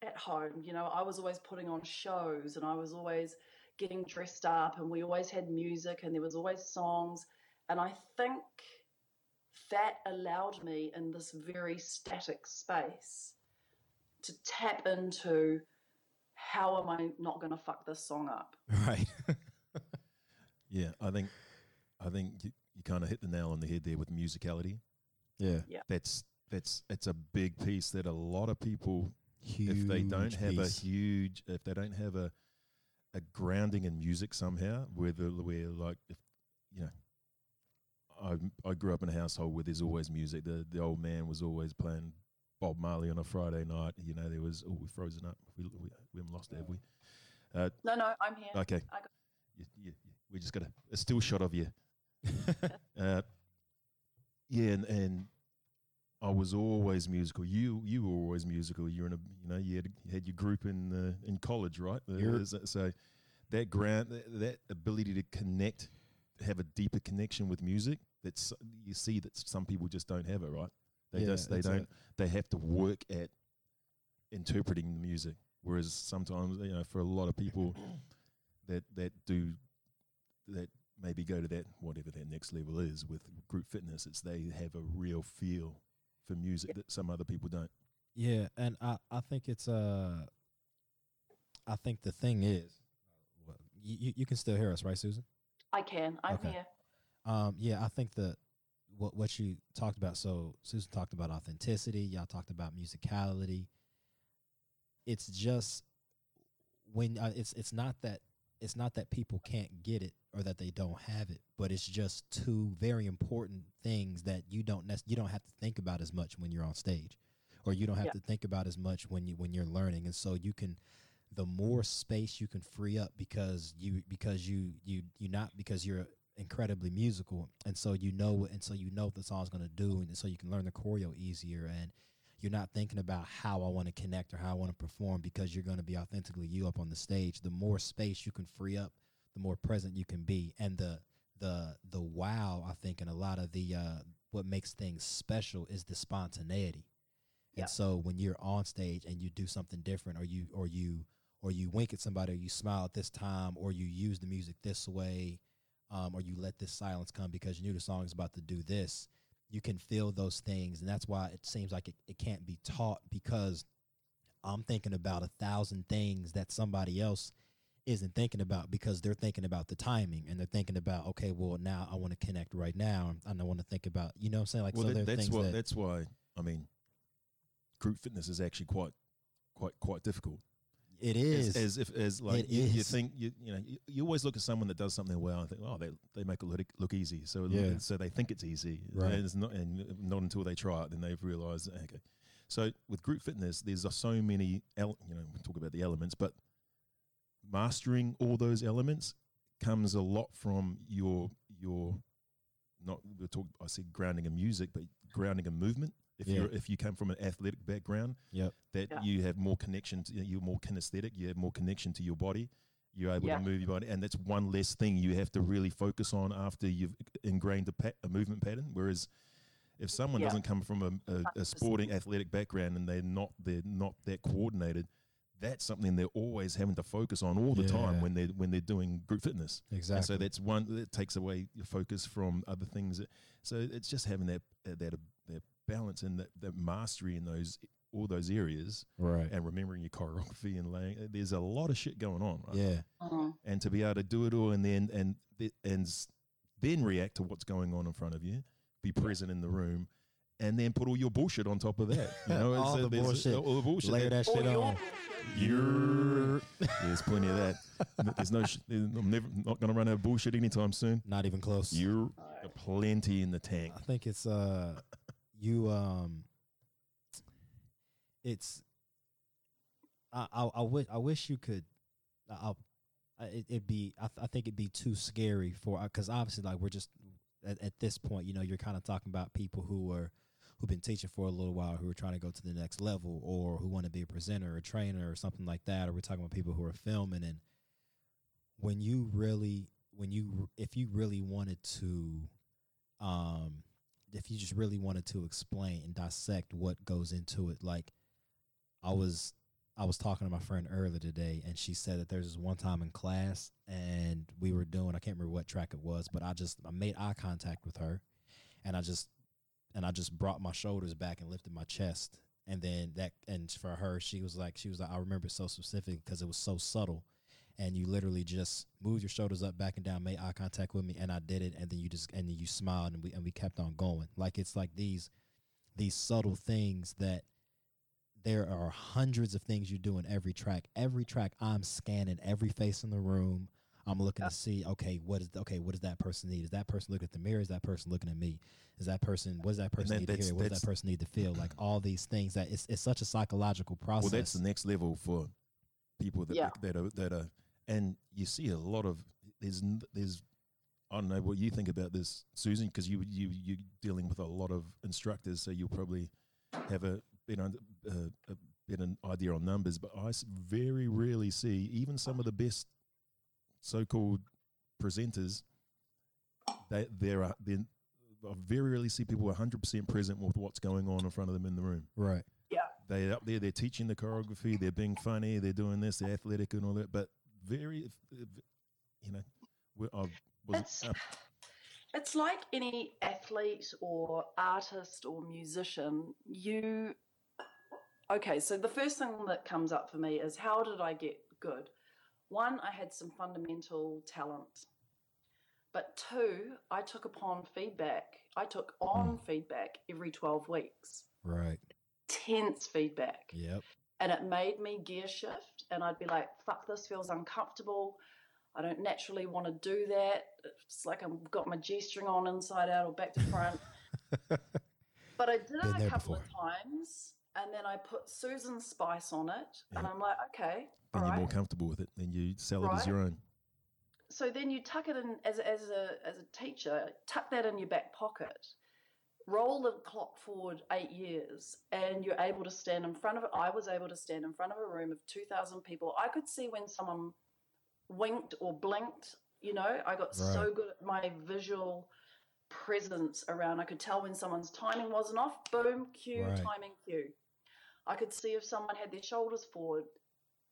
at home. You know, I was always putting on shows, and I was always getting dressed up, and we always had music, and there was always songs. And I think that allowed me in this very static space to tap into how am I not going to fuck this song up? Right. Yeah, I think, I think you, you kind of hit the nail on the head there with musicality. yeah. yeah. That's that's it's a big piece that a lot of people Huge if they don't have a huge if they don't have a a grounding in music somehow whether where like if you know I I grew up in a household where there's always music the the old man was always playing Bob Marley on a Friday night you know there was oh we've frozen up we we, we haven't lost it have we uh, No, no, I'm here. okay I got- you, you, you- we just got a, a still shot of you uh, yeah, and, and I was always musical. You you were always musical. You're in a you know you had, you had your group in uh, in college, right? You're- so- so that grant that, that ability to connect, have a deeper connection with music. That's you see that some people just don't have it, right? They Yeah, just they don't. they have to work at interpreting the music. Whereas sometimes you know for a lot of people that that do that maybe go to that whatever that next level is with group fitness it's they have a real feel for music that some other people don't Yeah, and I I think it's uh I think the thing is well, you you- you can still hear us, right, Susan? I can. I'm Okay. here. Um yeah, I think the what what you talked about so Susan talked about authenticity, y'all talked about musicality. It's just when uh, it's it's not that it's not that people can't get it or that they don't have it, but it's just two very important things that you don't nec- you don't have to think about as much when you're on stage, or you don't have Yeah. to think about as much when you when you're learning, and so you can the more space you can free up because you because you you you not because you're incredibly musical and so you know and so you know what the song's going to do and so you can learn the choreo easier and you're not thinking about how I want to connect or how I want to perform because you're going to be authentically you up on the stage. The more space you can free up, the more present you can be, and the the the wow I think and a lot of the uh, what makes things special is the spontaneity. Yeah. And so when you're on stage and you do something different, or you or you or you wink at somebody, or you smile at this time, or you use the music this way, um, or you let this silence come because you knew the song is about to do this you can feel those things. And that's why it seems like it, it can't be taught because i'm thinking about a thousand things that somebody else isn't thinking about because they're thinking about the timing and they're thinking about okay well now i want to connect right now and i want to think about you know what i'm saying? Like well so that, that's what that that's why i mean group fitness is actually quite quite quite difficult it as, as if as like you, you think you you know you, you always look at someone that does something well and think oh they they make it look, look easy. So Yeah. so they think it's easy. Right. and it's not and not until they try it then they've realized okay. So with group fitness there's so many el- you know we talk about the elements but mastering all those elements comes a lot from your your not we talk I said grounding in music but grounding in movement if Yeah. you're if you come from an athletic background Yep. that Yeah. you have more connection to you're more kinesthetic you have more connection to your body you're able Yeah. to move your body and that's one less thing you have to really focus on after you've ingrained a, pa- a movement pattern whereas if someone Yeah. doesn't come from a, a, a sporting athletic background and they're not they're not that coordinated that's something they're always having to focus on all the time when they're when they're doing group fitness exactly and so that's one that takes away your focus from other things. That, so it's just having that that that balance and that, that mastery in those all those areas, right and remembering your choreography and laying. There's a lot of shit going on, right? yeah Mhm. And to be able to do it all and then and th- and then react to what's going on in front of you, be present in the room. And then put all your bullshit on top of that. You know, All It's, the bullshit. All the bullshit. layer that Oh, shit on You're, there's plenty of that. There's no. Sh- I'm never not going to run out of bullshit anytime soon. not even close You're plenty in the tank. I think it's uh you um it's I I, I wish I wish you could I I'll- it, it'd be I, th- I think it'd be too scary for because obviously like we're just at, at this point you know you're kind of talking about people who are who've been teaching for a little while who are trying to go to the next level or who want to be a presenter or trainer or something like that or we're talking about people who are filming. And when you really when you if you really wanted to um if you just really wanted to explain and dissect what goes into it like i was i was talking to my friend earlier today and she said that there's this one time in class and we were doing i can't remember what track it was but i just i made eye contact with her and i just and i just brought my shoulders back and lifted my chest. And then that and for her she was like she was like i remember so specific because it was so subtle and you literally just moved your shoulders up, back and down, made eye contact with me, and I did it, and then you just and then you smiled, and we and we kept on going. Like it's like these these subtle things that there are hundreds of things you do in every track. Every track, I'm scanning every face in the room. I'm looking Yeah. to see, okay, what is okay? What does that person need? Is that person looking at the mirror? Is that person looking at me? Is that person? What does that person that- need to hear? What does that person need to feel? Like all these things that it's it's such a psychological process. Well, that's the next level for people that Yeah. that are that are, and you see a lot of there's n- there's I don't know what you think about this, Susan, because you you you dealing with a lot of instructors, so you'll probably have a better uh, a better idea on numbers. But I very rarely see even some of the best so-called presenters. They there are then I very rarely see people 100% present with what's going on in front of them in the room right. Yeah. They're up there, they're teaching the choreography, they're being funny, they're doing this, they're athletic and all that. But very, you know, I was It's- up, It's like any athlete or artist or musician. You. Okay, so the first thing that comes up for me is how did I get good? One, I had some fundamental talent. But two, I took upon feedback. I took on hmm. feedback every 12 weeks, Right. tense feedback. Yep. And it made me gear shift and i'd be like fuck this feels uncomfortable. I don't naturally want to do that. It's like i've got my g-string on inside out or back to front. But i did Been it a couple before. of times and then i put susan's spice on it and i'm like okay all and you're more comfortable with it, then you sell it as your own. so then you tuck it in as, as a as a teacher tuck that in your back pocket roll the clock forward eight years and you're able to stand in front of it i was able to stand in front of a room of 2000 people. I could see when someone winked or blinked you know? I got so good at my visual presence around. I could tell when someone's timing wasn't off. Boom cue Right. timing cue. I could see if someone had their shoulders forward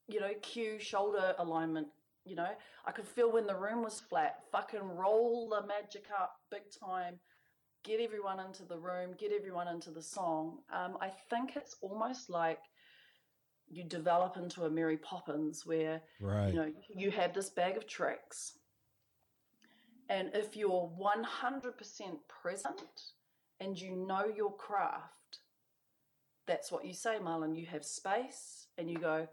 you know cue shoulder alignment you know? I could feel when the room was flat. Fucking roll the magic up big time. Get everyone into the room. Get everyone into the song. Um, I think it's almost like you develop into a Mary Poppins, where Right. you know you have this bag of tricks, and if you're 100% present and you know your craft, that's what you say, Marlon. You have space, and you go,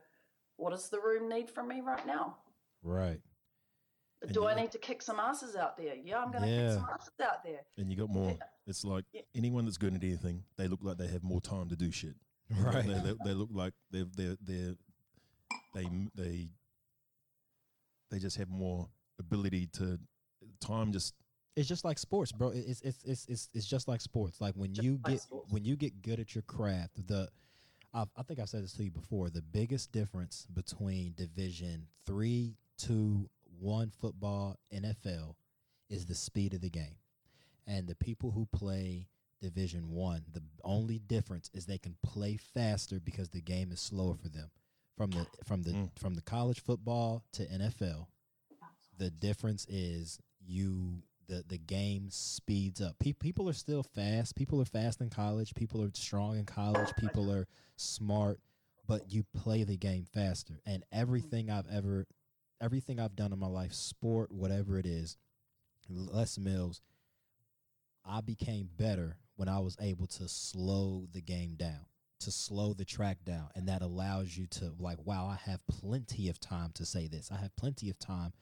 "What does the room need from me right now?" right. Do I need to kick some asses out there? Yeah, I'm going to Yeah. kick some asses out there. And you got more. Yeah. It's like Yeah. anyone that's good at anything, they look like they have more time to do shit. Right. They, they, they look like they're they're they're they they they just have more ability to time just It's just like sports, bro. It's it's it's it's, it's just like sports. Like when you like get sports. when you get good at your craft, the I've, I think I've said this to you before. The biggest difference between Division three, two, one football, NFL, is the speed of the game, and the people who play Division one, the only difference is they can play faster because the game is slower for them. From the from the Mm. from the college football to NFL, the difference is you the the game speeds up. Pe- people are still fast. People are fast in college. People are strong in college. People are smart, but you play the game faster. And everything I've ever everything I've done in my life, sport, whatever it is, Les Mills, I became better when I was able to slow the game down, to slow the track down. And that allows you to, like, wow, I have plenty of time to say this. I have plenty of time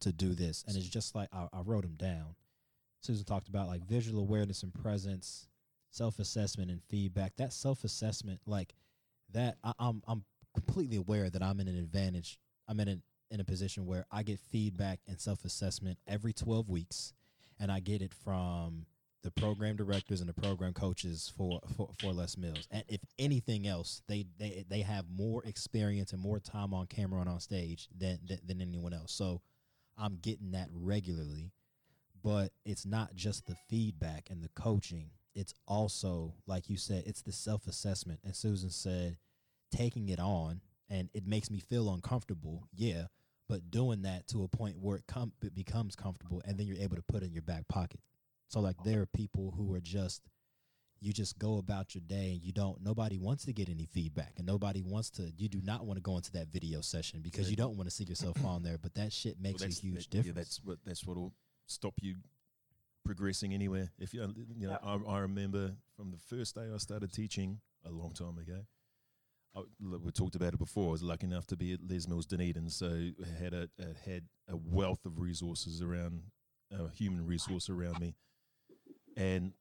to do this. And it's just like I, I wrote them down. Susan talked about like visual awareness and presence, self assessment and feedback. That self assessment, like that, I, I'm I'm completely aware that I'm in an advantage. I'm in a in a position where I get feedback and self assessment every 12 weeks, and I get it from the program directors and the program coaches for for, for Les Mills. And if anything else, they they they have more experience and more time on camera and on stage than than, than anyone else. So I'm getting that regularly, but it's not just the feedback and the coaching. It's also, like you said, it's the self assessment. And Susan said, taking it on, and it makes me feel uncomfortable. Yeah, but doing that to a point where it, com- it becomes comfortable, and then you're able to put it in your back pocket. So, like, there are people who are just, you just go about your day and you don't, nobody wants to get any feedback, and nobody wants to, you do not want to go into that video session because you don't want to see yourself on there, but that shit makes well, a that's- huge that- yeah, that's what that's what'll stop you progressing anywhere. If you, you know, I, I remember from the first day I started teaching a long time ago. I, we talked about it before. I was lucky enough to be at Les Mills Dunedin, so I had a, a had a wealth of resources around, uh, human resource around me, and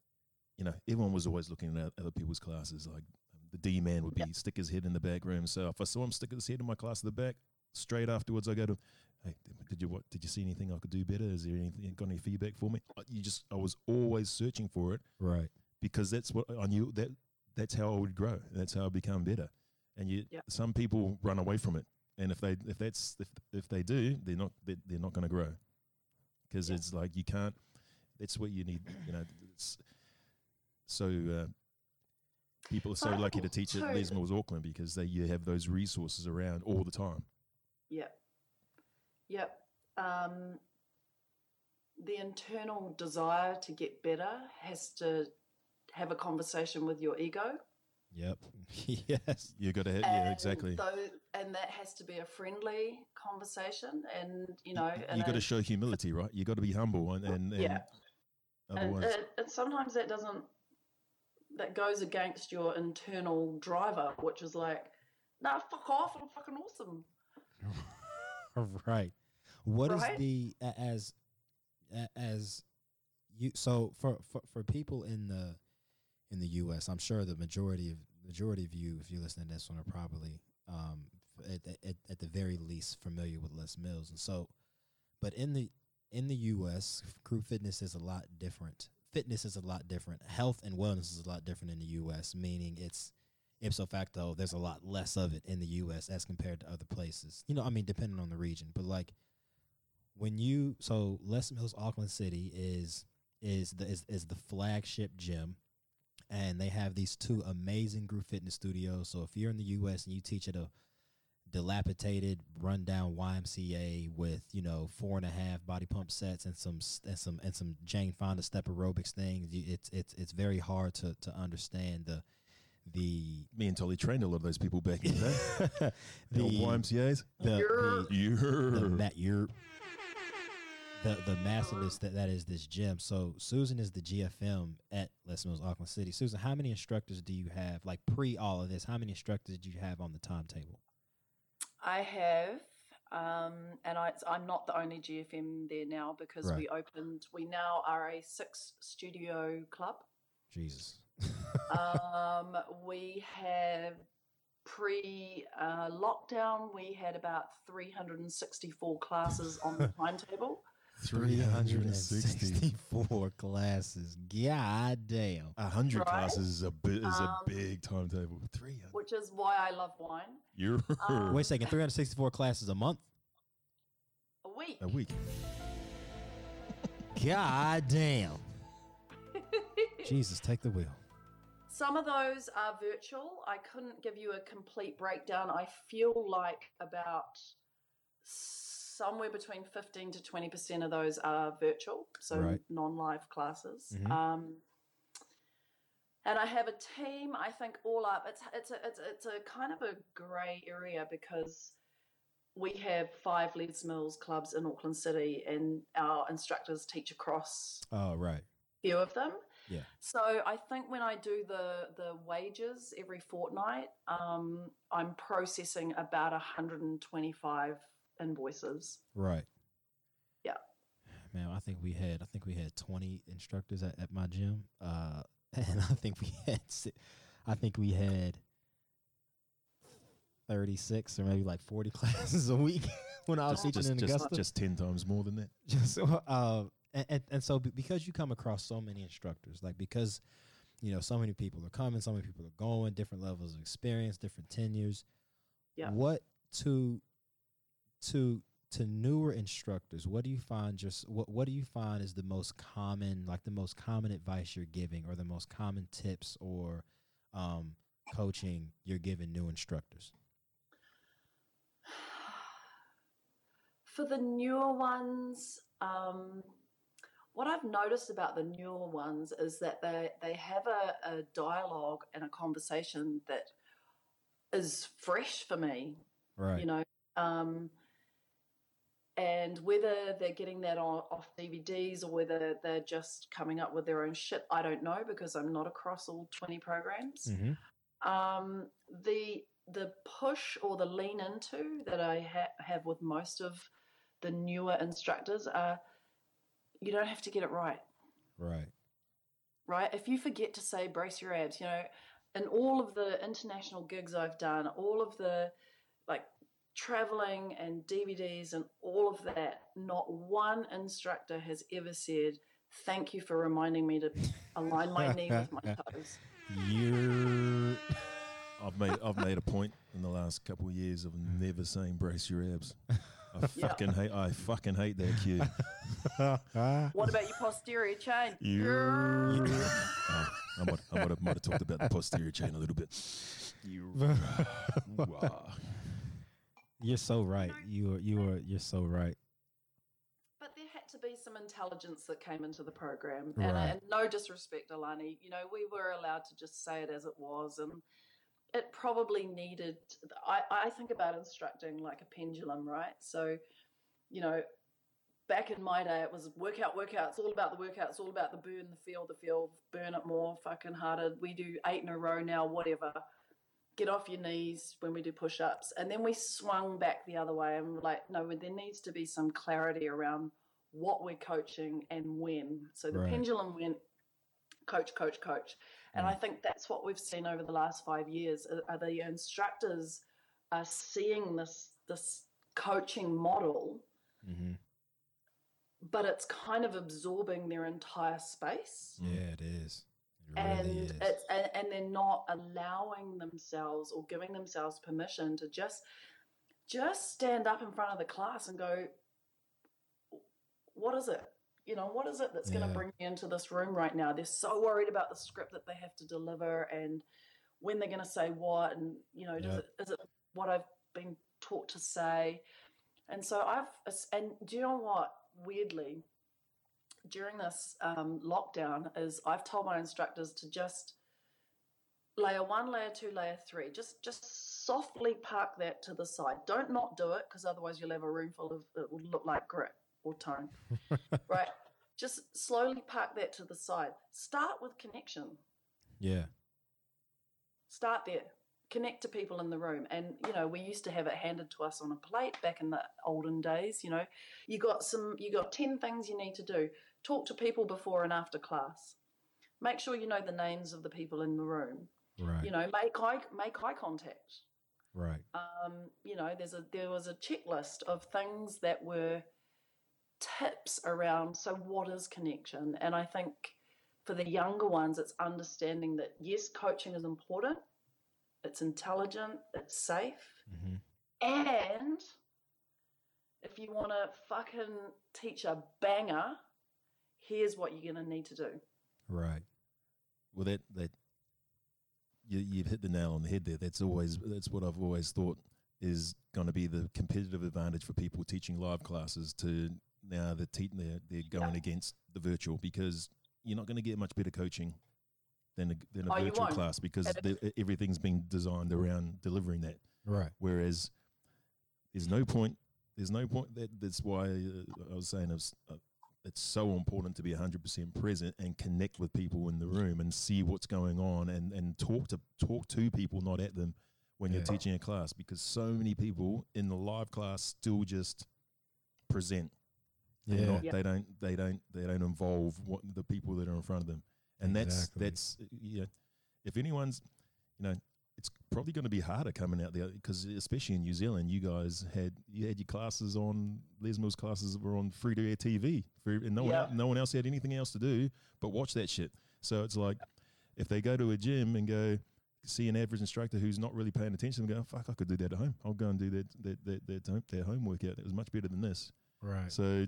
you know everyone was always looking at other people's classes. Like the D man would be Yep. stick his head in the back room. So if I saw him stick his head in my class at the back, straight afterwards I go to, hey, did you what? Did you see anything I could do better? Is there anything got any feedback for me? You just I was always searching for it Right. because that's what I knew that that's how I would grow. That's how I become better. And you, Yep. some people run away from it, and if they if that's if if they do, they're not they're, they're not going to grow because Yeah. it's like you can't. That's what you need. You know. It's, so uh, people are so lucky to teach at Les Mills Auckland because they you have those resources around all the time. Yep. Yep. Um, the internal desire to get better has to have a conversation with your ego. Yep. yes. You got to have yeah exactly. Though, and that has to be a friendly conversation, and you know, you and got to show humility, right? You got to be humble, and and, and Yeah. and, otherwise, and, and sometimes that doesn't that goes against your internal driver, which is like, nah, fuck off, I'm fucking awesome. right. What is Right? the as as you so for, for for people in the in the U.S. I'm sure the majority of majority of you, if you're listening to this one, are probably um at, at, at the very least familiar with Les Mills, and so, but in the in the U.S., group fitness is a lot different. Fitness is a lot different. Health and wellness is a lot different in the U.S. Meaning it's ipso facto, there's a lot less of it in the U.S. as compared to other places. You know, I mean, depending on the region, but like when you so Les Mills Auckland City is is the is, is the flagship gym, and they have these two amazing group fitness studios. So if you're in the U.S. and you teach at a dilapidated, rundown YMCA with you know four and a half body pump sets and some and some and some Jane Fonda step aerobics things, it's it's it's very hard to to understand the the me and Tolly trained a lot of those people back in the day. the the old YMCA's. the, You're- the Yeah. the ma- you're the the massiveness that that is this gym. So Susan is the GFM at Les Mills Auckland City. Susan, how many instructors do you have? Like pre all of this, how many instructors do you have on the timetable? I have, um, and I, I'm not the only GFM there now because Right. we opened. We now are a six studio club. Jesus. um, we have pre uh, lockdown. We had about 364 classes on the timetable. 360. 364 classes. God damn. A hundred Right? classes is a bit is a Um, big timetable. Three hundred. which is why I love wine. You're Um, Wait a second, 364 classes a month? A week. a week. God damn. Jesus, take the wheel. Some of those are virtual. I couldn't give you a complete breakdown. I feel like about somewhere between 15 to 20% of those are virtual, so Right. non live classes. Mhm. Um, and I have a team, I think all up. It's, it's, a, it's, it's a kind of a grey area because we have five Les Mills clubs in Auckland City, and our instructors teach across Oh, right. few of them. Yeah. So I think when I do the the wages every fortnight, um, I'm processing about 125 invoices. Right. Yeah. Man, I think we had I think we had 20 instructors at, at my gym. Uh and I think we had si- I think we had 36 or maybe like 40 classes a week when I was Just, teaching just, in just, Augusta. just ten times more than that. just uh, and, and, and so because you come across so many instructors like because you know so many people are coming so many people are going different levels of experience different tenures Yeah. what to to to newer instructors what do you find just what what do you find is the most common like the most common advice you're giving or the most common tips or um coaching you're giving new instructors For the newer ones, um, what I've noticed about the newer ones is that they they have a, a dialogue and a conversation that is fresh for me. right You know, um, and whether they're getting that on, off DVDs or whether they're just coming up with their own shit, I don't know because I'm not across all 20 programs. Mm-hmm. Um, the the push or the lean into that I ha- have with most of the newer instructors are you don't have to get it right Right. right? If you forget to say brace your abs, you know, in all of the international gigs I've done, all of the traveling and DVDs and all of that, not one instructor has ever said, Thank you for reminding me to align my knee with my toes. You're I've made I've made a point in the last couple of years of never saying brace your abs. I Yeah. fucking hate I fucking hate that cue. What about your posterior chain? You. Oh, I might, I might, have, might have talked about the posterior chain a little bit. You. You're so right. You are you are you're so right. But there had to be some intelligence that came into the program. And, Right. and no disrespect, Alani, you know, we were allowed to just say it as it was. And it probably needed, I, I think about instructing like a pendulum, right? So, you know, back in my day, it was workout, workout. It's all about the workout. It's all about the burn, the feel, the feel, burn it more, fucking harder. We do eight in a row now, whatever. Get off your knees when we do push ups. And then we swung back the other way and we're like, no, there needs to be some clarity around what we're coaching and when. So the Right. pendulum went coach, coach, coach. And I think that's what we've seen over the last five years. Are, are the instructors are seeing this this coaching model, Mm-hmm. but it's kind of absorbing their entire space. Yeah, it is. It And really it's and, and they're not allowing themselves or giving themselves permission to just just stand up in front of the class and go, what is it? You know, what is it that's going to bring me into this room right now? They're so worried about the script that they have to deliver and when they're going to say what, and you know, does Yep. it, is it what I've been taught to say? And so I've, and do you know what? Weirdly, during this um, lockdown, is I've told my instructors to just layer one, layer two, layer three. Just just softly park that to the side. Don't not do it because otherwise you'll have a room full of it will look like grit or tone. right. Just slowly park that to the side. Start with connection. yeah. Start there. Connect to people in the room. And, you know, we used to have it handed to us on a plate back in the olden days. You know, you got some, you got 10 things you need to do. Talk to people before and after class. Make sure you know the names of the people in the room. Right. You know, make eye, make eye contact. right. Um, you know, there's a there was a checklist of things that were tips around. So, what is connection? And I think for the younger ones, it's understanding that yes, coaching is important. It's intelligent. It's safe. Mm-hmm. And if you want to fucking teach a banger, here's what you're going to need to do. Right. Well, that that you, you've hit the nail on the head there. That's always that's what I've always thought is going to be the competitive advantage for people teaching live classes to now they're te- they're, they're going Yeah. against the virtual because you're not going to get much better coaching than a, than a Oh, virtual class because And the, everything's been designed around delivering that. Right. Whereas there's no point. There's no point. That that's why uh, I was saying it's, uh, it's so important to be 100% present and connect with people in the room and see what's going on and, and talk to talk to people, not at them, when you're teaching a class. Because so many people in the live class still just present. They're Yeah. not- Yep. They don't. They don't. They don't involve what the people that are in front of them. And Exactly. that's that's yeah. If anyone's, you know, it's probably going to be harder coming out there because especially in New Zealand, you guys had you had your classes on Les Mills classes were on free to air TV, for, and no one Yeah. el- no one else had anything else to do but watch that shit. So it's like if they go to a gym and go see an average instructor who's not really paying attention, and go, fuck, I could do that at home. I'll go and do that that that that, home, that home workout. It was much better than this. Right. So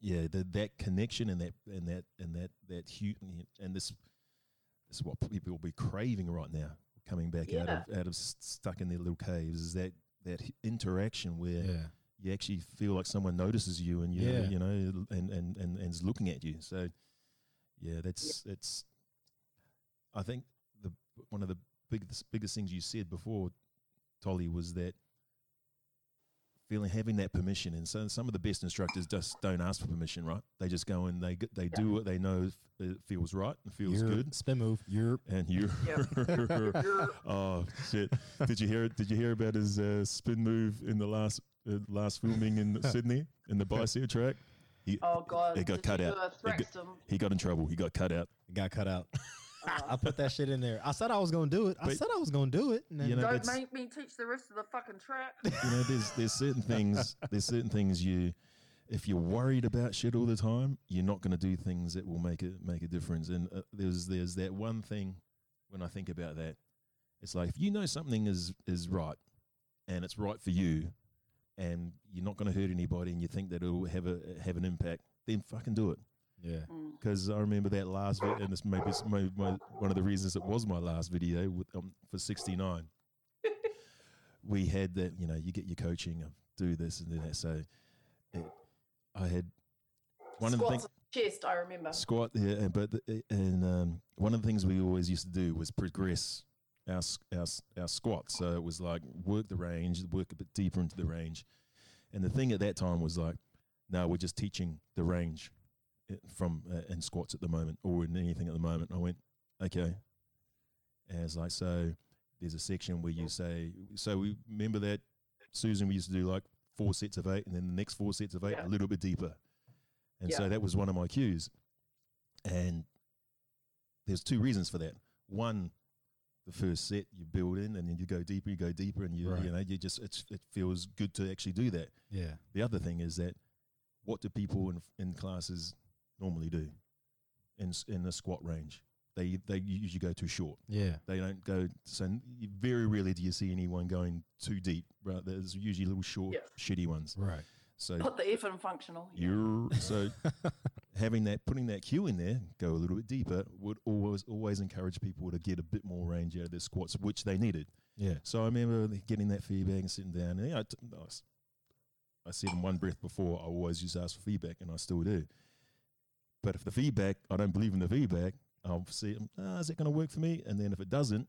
yeah, the, that connection and that and that and that that hu- and this this is what people will be craving right now, coming back out of out of s- stuck in their little caves. Is that that interaction where Yeah. you actually feel like someone notices you and you Yeah. you know and and and and is looking at you. So yeah, that's that's. I think the one of the biggest biggest things you said before, Tolly, was that feeling having that permission. And so some of the best instructors just don't ask for permission, right? They just go and they g- they do what they know f- it feels right and feels You're- good. Spin move. You're And you, Yep. oh shit! Did you hear? Did you hear about his uh, spin move in the last uh, last filming in Sydney in the bicycle track? He Oh God! It got Did cut you out. Do It got- he got in trouble. He got cut out. He got cut out. I put that shit in there. I said I was gonna do it. I But- said I was gonna do it. And then You know, Don't that's- make me teach the rest of the fucking track. you know, there's there's certain things there's certain things you if you're worried about shit all the time, you're not going to do things that will make it make a difference. And uh, there's there's that one thing when I think about that, it's like if you know something is is right and it's right for you, and you're not going to hurt anybody, and you think that it'll have a have an impact, then fucking do it. Yeah, Mm. Because I remember that last, vi- and this maybe it's my, my, one of the reasons it was my last video with, um, for 69. we had that, you know, you get your coaching of do this and do that. So it, I had one of the Squats things chest. I remember. squat, yeah, but the, and um, one of the things we always used to do was progress our s- our s- our squats. So it was like work the range, work a bit deeper into the range, and the thing at that time was like, no, we're just teaching the range from uh, in squats at the moment or in anything at the moment. I went, okay, and it's like so. There's a section where you say, so we remember that Susan. We used to do like four sets of eight, and then the next four sets of eight Yeah. a little bit deeper. And so that was one of my cues. And there's two reasons for that. One, the first set you build in, and then you go deeper, you go deeper, and you Right. you know you just it's, it feels good to actually do that. yeah, The other thing is that what do people in in classes normally do in s- in the squat range? They they usually go too short. yeah, They don't go. So n- very rarely do you see anyone going too deep. Right? There's usually little short, Yeah. shitty ones. right. So Put the F in functional. Yeah. you're so having that putting that cue in there, go a little bit deeper, would always always encourage people to get a bit more range out of their squats, which they needed. Yeah, So I remember getting that feedback and sitting down. And, yeah, I, t- I s- I said in one breath before, I always used to ask for feedback, and I still do. But if the feedback, I don't believe in the feedback, I'll see, ah, is it going to work for me? And then if it doesn't,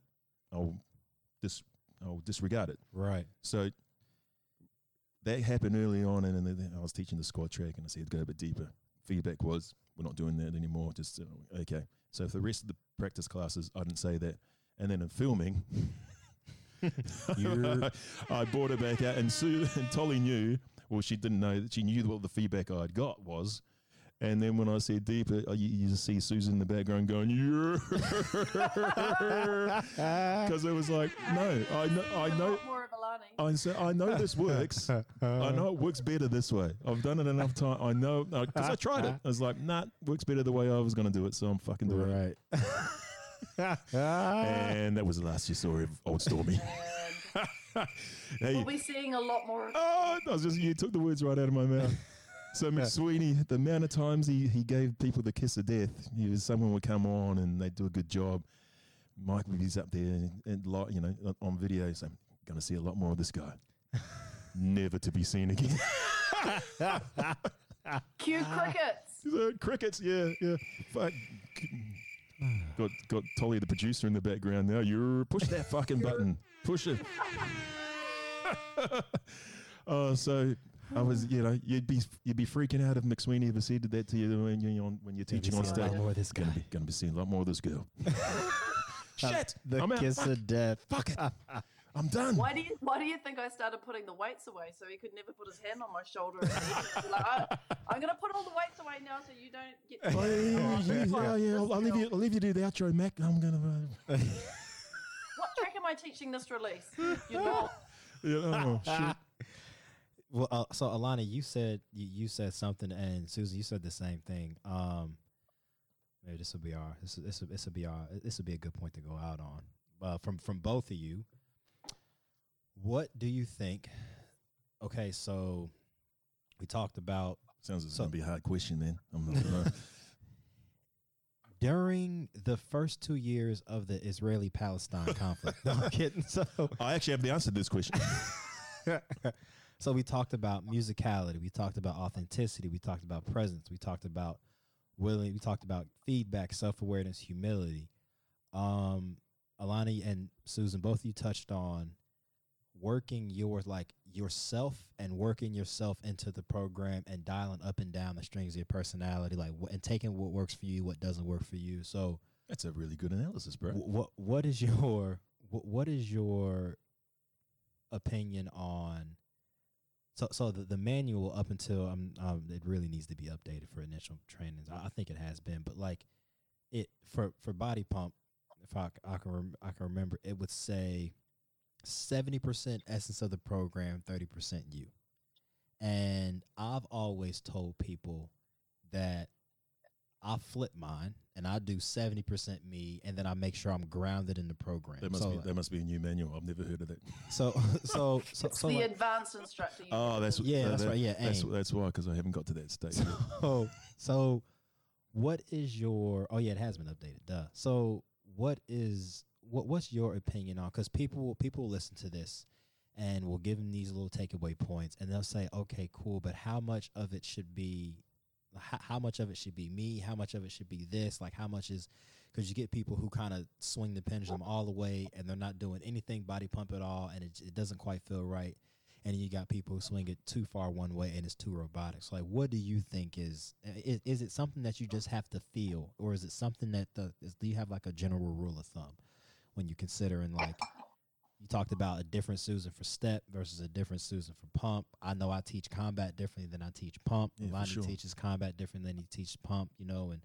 I'll dis, I'll disregard it. right. So that happened early on, and then I was teaching the squad track, and I said go a bit deeper. Feedback was we're not doing that anymore. Just uh, okay. So for the rest of the practice classes, I didn't say that, and then in filming, I brought it back out, and Sue and Tolly knew. Well, she didn't know that she knew what the feedback I'd got was. And then when I said deeper, uh, you, you just see Susan in the background going, yeah. Because it was like, no, I know, I know, More of Alani. I say, I know this works. I know it works better this way. I've done it enough time. I know because I tried it. I was like, nah, works better the way I was going to do it. So I'm fucking doing it. Right. And that was the last you saw of Old Stormy. Hey, we'll be seeing a lot more. of oh, I was just you took the words right out of my mouth. So McSweeney, the amount of times he, he gave people the kiss of death, he was someone would come on and they'd do a good job. Mike would be up there and, and like you know on- on video saying, "Going to see a lot more of this guy, never to be seen again." Cue ah. crickets. So, crickets, yeah, yeah. Fuck. Got got Tolly the producer in the background now. You're push that fucking button. Push it. Oh, so I was, you know, you'd be you'd be freaking out if McSweeney ever said that to you when you're on when you're Maybe teaching on see a lot more of this guy. Gonna be gonna be seeing a lot more of this girl. Shit! The I'm out. kiss Fuck, of death. fuck it. I'm done. Why do you Why do you think I started putting the weights away so he could never put his hand on my shoulder? And like, "Oh, I'm going to put all the weights away now so you don't get. Oh, yeah, yeah, yeah, yeah, yeah, I'll, I'll leave you. I'll leave you to do the outro, Mac. I'm gonna. Uh, What track am I teaching this release? You're not. yeah, oh shit. Well, uh, so Alana, you said you, you said something, and Susan, you said the same thing. Um, maybe this will be our this this will, this will be our this will be a good point to go out on. Uh, from from both of you, what do you think? Okay, so we talked about Sounds like So- gonna be a hard question, man. I'm not during the first two years of the Israeli Palestine conflict. No, I'm kidding. So I actually have the answer to this question. so we talked about musicality, we talked about authenticity, we talked about presence, we talked about willing, we talked about feedback, self awareness, humility. Um, Alani and Susan, both of you touched on working your like yourself and working yourself into the program and dialing up and down the strings of your personality, like and taking what works for you, what doesn't work for you. So, That's a really good analysis, bro. what what is your wh- what is your opinion on? So, so the, the manual up until um, um, it really needs to be updated for initial trainings. I, I think it has been, but like it for for body pump, if I, I can rem- I can remember, it would say seventy percent essence of the program, thirty percent you. And I've always told people that I flip mine and I do seventy percent me, and then I make sure I'm grounded in the program. There must so, be that must be a new manual. I've never heard of that. so so so It's so the like- advanced instructor. Oh, that's Yeah, uh, that's that- right, yeah, that's that's why because I haven't got to that stage. yet. so so what is your oh yeah it has been updated duh so what is what what's your opinion on because people will people will listen to this and we'll give them these little takeaway points and they'll say okay cool but how much of it should be how, much of it should be me how much of it should be this like how much is because you get people who kind of swing the pendulum all the way and they're not doing anything body pump at all and it, it doesn't quite feel right and you got people who swing it too far one way and it's too robotic. So like, what do you think is is, is it something that you just have to feel, or is it something that the is, do you have like a general rule of thumb when you considering like you talked about a different Susan for step versus a different Susan for pump. I know I teach combat differently than I teach pump. Yeah, Lonnie sure. teaches combat different than he teaches pump. You know, and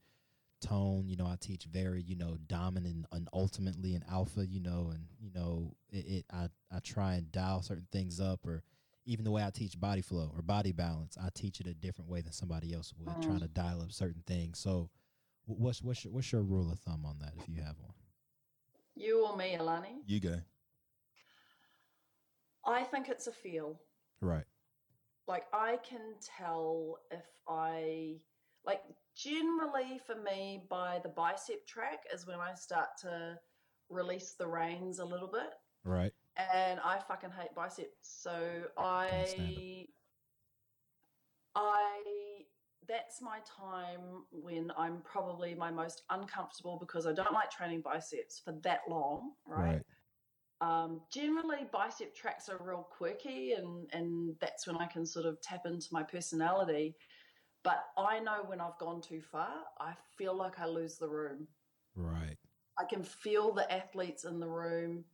tone. You know, I teach very you know dominant and ultimately an alpha. You know, and you know it, it. I I try and dial certain things up or even the way I teach body flow or body balance, I teach it a different way than somebody else would, Mhm. trying to dial up certain things. So, what's what's your, what's your rule of thumb on that, if you have one? You or me, Alani? you go. I think it's a feel. Right. Like I can tell if I like generally for me by the bicep track is when I start to release the reins a little bit. Right. and I fucking hate biceps. So I, I, that's my time when I'm probably my most uncomfortable because I don't like training biceps for that long, right? Um, generally, bicep tracks are real quirky, and and that's when I can sort of tap into my personality. But I know when I've gone too far, I feel like I lose the room. Right. I can feel the athletes in the room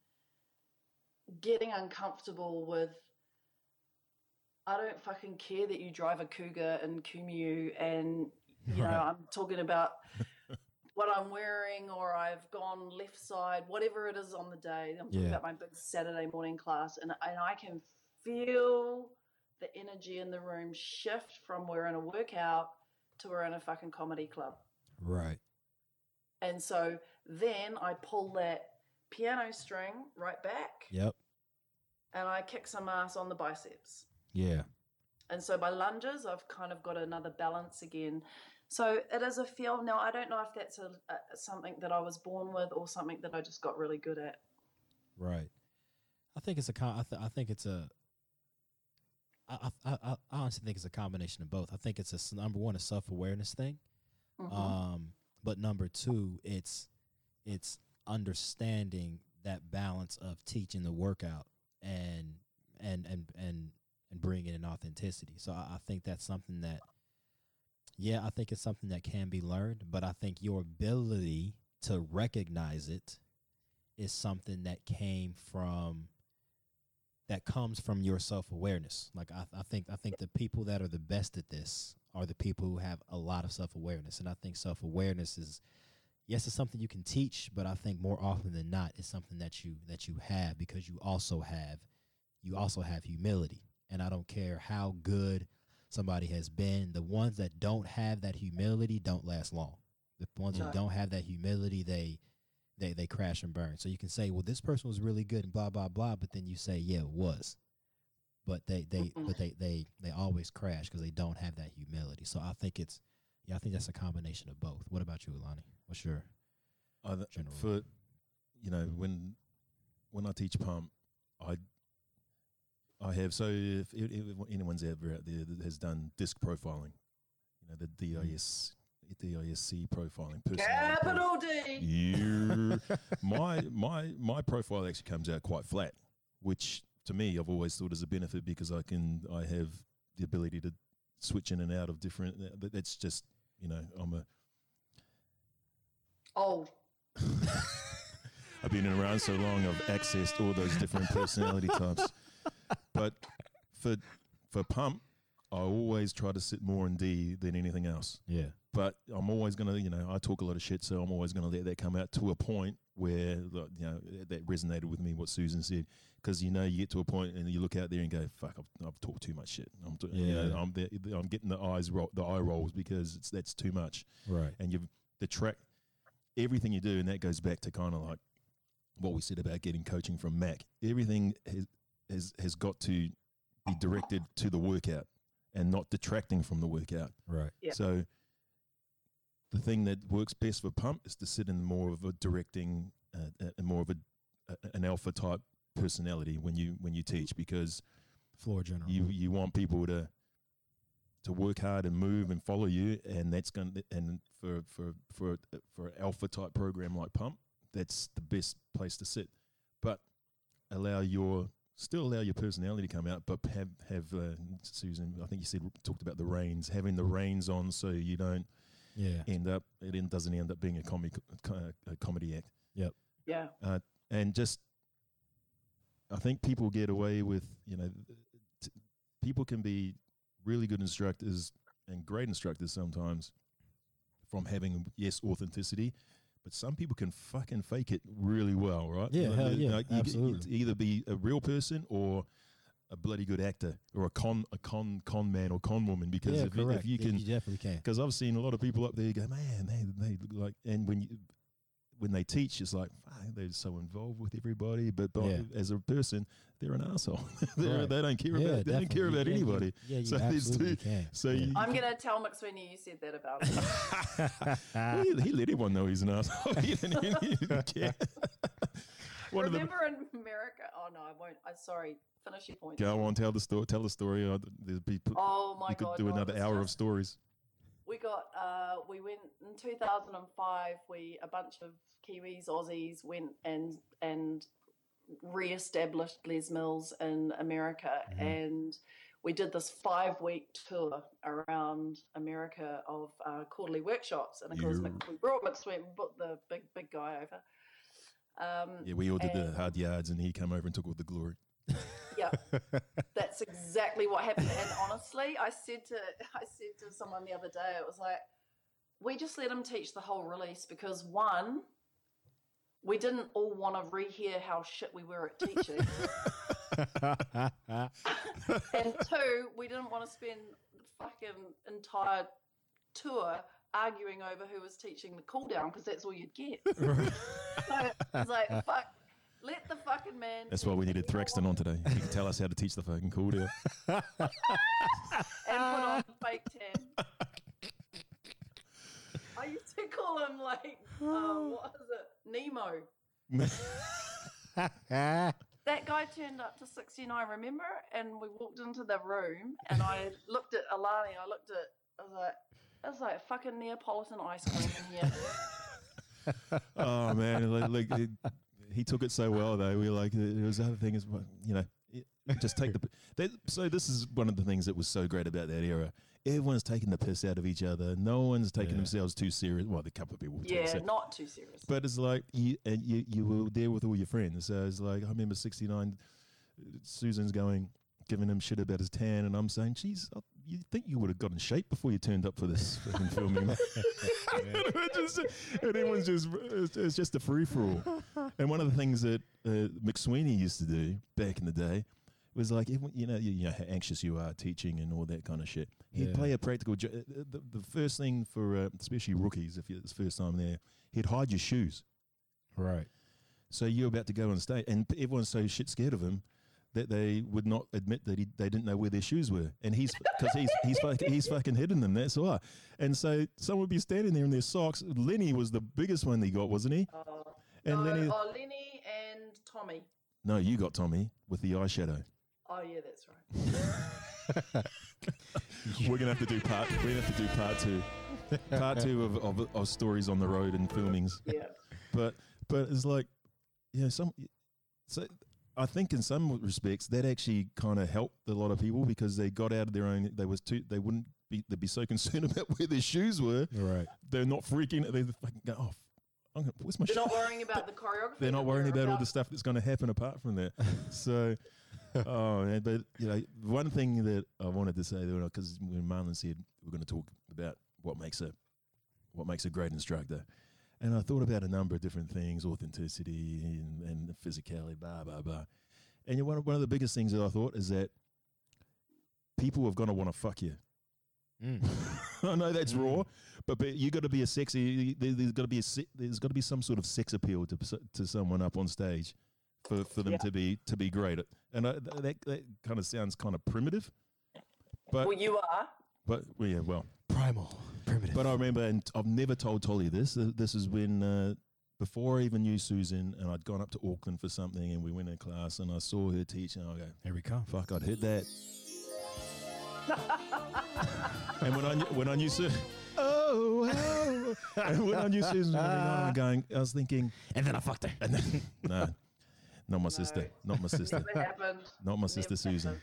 getting uncomfortable with. I don't fucking care that you drive a Cougar in Kumeu and you know I'm talking about what I'm wearing or I've gone left side, whatever it is on the day. I'm talking Yeah. about my big Saturday morning class, and and I can feel the energy in the room shift from we're in a workout to we're in a fucking comedy club. Right. And so then I pull that piano string right back Yep. and I kick some ass on the biceps. Yeah. And so by lunges, I've kind of got another balance again. So it is a feel. Now, I don't know if that's a, a, something that I was born with or something that I just got really good at. Right. I think it's a I, th- I think it's a I, I, I, honestly think it's a combination of both. I think it's a number one a self awareness thing, Mhm. um, but number two it's it's understanding that balance of teaching the workout and and and and and bringing in authenticity. So I, I think that's something that yeah, I think it's something that can be learned, but I think your ability to recognize it is something that came from that comes from your self awareness. Like I, I think I think the people that are the best at this are the people who have a lot of self awareness. And I think self awareness is yes, it's something you can teach, but I think more often than not it's something that you that you have because you also have you also have humility. And I don't care how good somebody has been, the ones that don't have that humility don't last long. The ones No. that don't have that humility, they they they crash and burn. So you can say, well, this person was really good and blah blah blah, but then you say, yeah, it was. But they they Mm-mm. but they they they always crash because they don't have that humility. So I think it's yeah, I think that's a combination of both. What about you, Alani? What's your I th- General. for you know mm-hmm. when when I teach pump, I I have so if, if, anyone's ever out there that has done disc profiling, you know the DIS DISC profiling. Capital D. Yeah. my my my profile actually comes out quite flat, which to me, I've always thought is a benefit because I can I have the ability to switch in and out of different. that's just you know I'm a Old. Oh. I've been around so long, I've accessed all those different personality types. But for for pump, I always try to sit more in D than anything else. Yeah. But I'm always gonna, you know, I talk a lot of shit, so I'm always gonna let that come out to a point where, you know, that resonated with me what Susan said. Because you know, you get to a point and you look out there and go, "Fuck, I've, I've talked too much shit." I'm, t- you know, Yeah. I'm, there, I'm getting the eyes, roll, the eye rolls because it's that's too much Right. and you've the track everything you do and that goes back to kind of like what we said about getting coaching from mac everything has has, has got to be directed to the workout and not detracting from the workout Right. Yeah. so the thing that works best for pump is to sit in more of a directing uh, uh, more of a, a an alpha type personality when you when you teach because Floor general. you you want people to to work hard and move and follow you and that's going to and for for for for an alpha type program like pump that's the best place to sit but allow your still allow your personality to come out but have have uh, Susan I think you said talked about the reins having the reins on so you don't yeah. end up it en- doesn't end up being a comic a comedy act Yep. Yeah. and just I think people get away with you know t- people can be really good instructors and great instructors sometimes from having yes authenticity but some people can fucking fake it really well right Yeah, hell yeah, you get- absolutely. either be a real person or a bloody good actor or a con a con con man or con woman because yeah, if, you, if you Yeah, can you definitely can. because I've seen a lot of people up there go, man, they they look like, and when you when they teach, it's like "Fuck, they're so involved with everybody, but by, Yeah. as a person, they're an asshole. they're, Right. They don't care yeah, about they don't care about Yeah, you- anybody. Yeah, you So there's absolutely two- can. So yeah. you, I'm going to tell McSweeney you said that about him. he, he let everyone know he's an asshole. he didn't, he didn't care. One of the Remember in America? Oh, no, I won't. I'm sorry. Finish your point. go on, tell the story. Tell the story. Uh, there'd be, Oh, my you could God. do no, another was hour of stories. We got uh we went in 2005 we a bunch of kiwis aussies went and and re-established les mills in america Mhm. and we did this five week tour around america of uh, quarterly workshops and of course. We brought mcsween brought the big big guy over um, Yeah, we all did the hard yards, and he came over and took all the glory. Yeah that's exactly what happened. And honestly, I said to I said to someone the other day, it was like, we just let him teach the whole release because one, we didn't all want to rehear how shit we were at teaching, and two, we didn't want to spend the fucking entire tour arguing over who was teaching the cool down because that's all you'd get. so it's like, fuck. Let the fucking man. That's why we needed Thraxton on today. He could tell us how to teach the fucking cool down. and put on fake tan. I used to call him like, um, what is it, Nemo. That guy turned up to 69, remember? And we walked into the room, and I looked at Alani. I looked at, I was like, that's like fucking Neapolitan ice cream in here. oh man, like, like he took it so well though. We were like, there was the other thing is, you know, it, just take the. They, so this is one of the things that was so great about that era. Everyone's taking the piss out of each other. No one's taking Yeah. themselves too serious. Well, a couple of people, would take yeah, not too serious. but it's like you and you you were there with all your friends. So it's like I remember '69. Uh, Susan's going, giving him shit about his tan, and I'm saying, "Geez, I- you think you would have got in shape before you turned up for this fucking filming?" Just- and everyone's just it's, it's just a free for all. And one of the things that uh, McSweeney used to do back in the day was like, you know, you, you know how anxious you are teaching and all that kind of shit. He'd Yeah. play a practical. Jo- uh, the, the first thing for uh, especially rookies, if it's first time there, he'd hide your shoes. right. So you're about to go on stage, and everyone's so shit scared of him that they would not admit that he, they didn't know where their shoes were, and he's because he's he's fucking, he's fucking hidden them. That's why. And so someone would be standing there in their socks. Lenny was the biggest one they got, wasn't he? Uh, And no, Lenny, oh, Lenny and Tommy. no, you got Tommy with the eyeshadow. Oh, yeah, that's right. We're gonna have to do part. We're gonna have to do part two. Part two of, of, of stories on the road and filmings. Yeah. But but it's like, you know, some. So I think in some respects that actually kind of helped a lot of people because they got out of their own. They was too. They wouldn't be. They'd be so concerned about where their shoes were. Right. They're not freaking. They fucking go. off. I'm gonna, where's my They're shoe? not worrying about the choreography. They're not worrying they're about all the stuff that's going to happen apart from that. so, oh, man, but you know, one thing that I wanted to say, because when Marlon said we're going to talk about what makes a what makes a great instructor, and I thought about a number of different things, authenticity and, and physicality, blah blah blah. And one of, one of the biggest things that I thought is that people are going to want to fuck you. Mm. I know that's raw, but but you got to be a sexy. there- There's got to be a there's got to be some sort of sex appeal to to someone up on stage, for, for them Yeah. to be to be great. At, and I, that that kind of sounds kind of primitive, but Well, you are. but well, yeah, well. Primal. Primitive. But I remember, and I've never told Tolly this. This is when uh, before I even knew Susan, and I'd gone up to Auckland for something, and we went in class, and I saw her teach, and I go, Here we come. "Fuck, I'd hit that." and when I knew, when I knew Su- oh, oh, and when I knew Susan was going on, I'm going, I was thinking, And then I fucked her. and then, no, not my sister, not my sister, Never happened. not my sister Never Susan.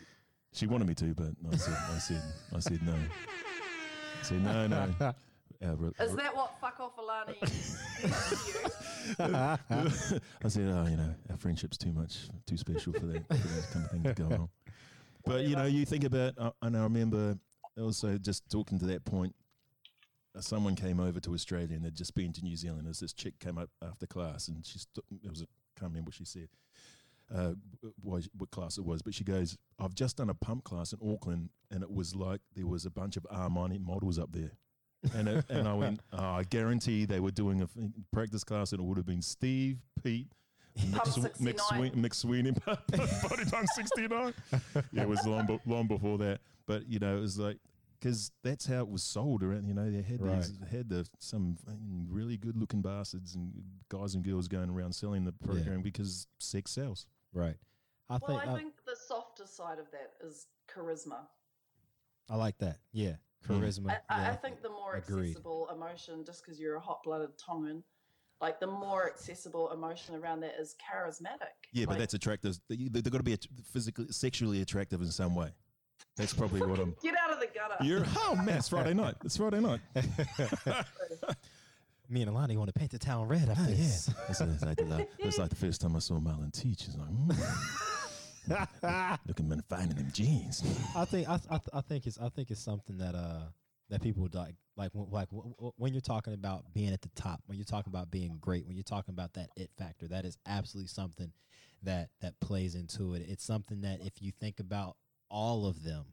She wanted me to, but I said, I said, I said no. I no, no. Our re- Is that what fuck off Alani means? I said, oh, you know, our friendship's too much, too special for that, for that kind of thing to go on. But you know, you think about, uh, and I remember also just talking to that point. Uh, someone came over to Australia and they'd just been to New Zealand. As this chick came up after class, and she st- it was a, can't remember what she said, uh, what, what class it was, but she goes, "I've just done a pump class in Auckland, and it was like there was a bunch of Armani models up there." And it, and I went, oh, I guarantee they were doing a practice class, and it would have been Steve, Pete, Mick, Pump Swe- Mick, 69. Sween- Mick Sweeney, Body Pump 69. yeah, it was long, long before that. But, you know, it was like, because that's how it was sold around. You know, they had these, had the, some really good looking bastards and guys and girls going around selling the program because sex sells. Right. I Well, think I I, think the softer side of that is charisma. I like that. Yeah. Mm. Charisma. I, I, yeah. I think the more agreed. accessible emotion, just because you're a hot-blooded Tongan, like the more accessible emotion around that is charismatic. Yeah, but that's attractive. They, they've got to be physically, sexually attractive in some way. That's probably what I'm. get out of the gutter. You're, oh, man, it's Friday night. It's Friday night. Me and Alani want to paint the town red after Oh, yeah. That's, that's like the, that's like the first time I saw Marlon teach. It's like, mm. looking man fine in them jeans. I think I, I I think it's I think it's something that uh that people would like like like w- w- when you're talking about being at the top, when you're talking about being great, when you're talking about that it factor, that is absolutely something that that plays into it. It's something that if you think about all of them,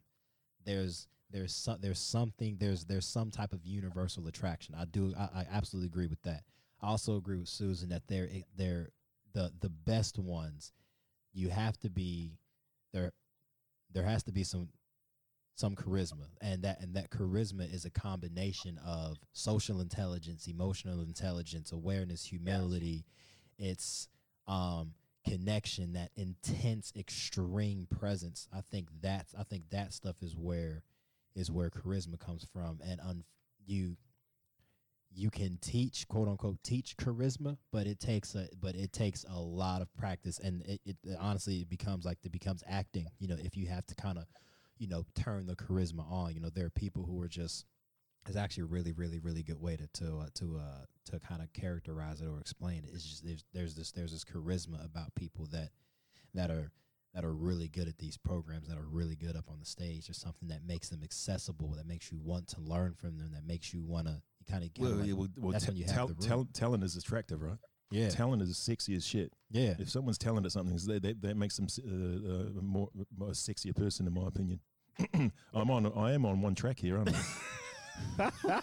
there's there's some there's something there's there's some type of universal attraction. I do I, I absolutely agree with that. I also agree with Susan that they're they're the the best ones. You have to be there. There has to be some some charisma, and that and that charisma is a combination of social intelligence, emotional intelligence, awareness, humility. It's um connection, that intense, extreme presence. I think that's I think that stuff is where is where charisma comes from, and un, you you can teach quote unquote teach charisma, but it takes a but it takes a lot of practice, and it, it honestly it becomes like it becomes acting. You know, if you have to kind of you know turn the charisma on. You know, there are people who are just it's actually a really, really, really good way to to uh, to uh, to kind of characterize it or explain it. It's just there's there's this there's this charisma about people that that are that are really good at these programs that are really good up on the stage. There's something that makes them accessible, that makes you want to learn from them, that makes you want to kind of get. Well, like, yeah, well, well, that's ta- when you have the room. tal- talent is attractive, right? yeah, Talent is sexy as shit. yeah, If someone's talented at something, that, that, that makes them s- uh, uh, a more, more sexier person, in my opinion. I'm on. I am on one track here, aren't I?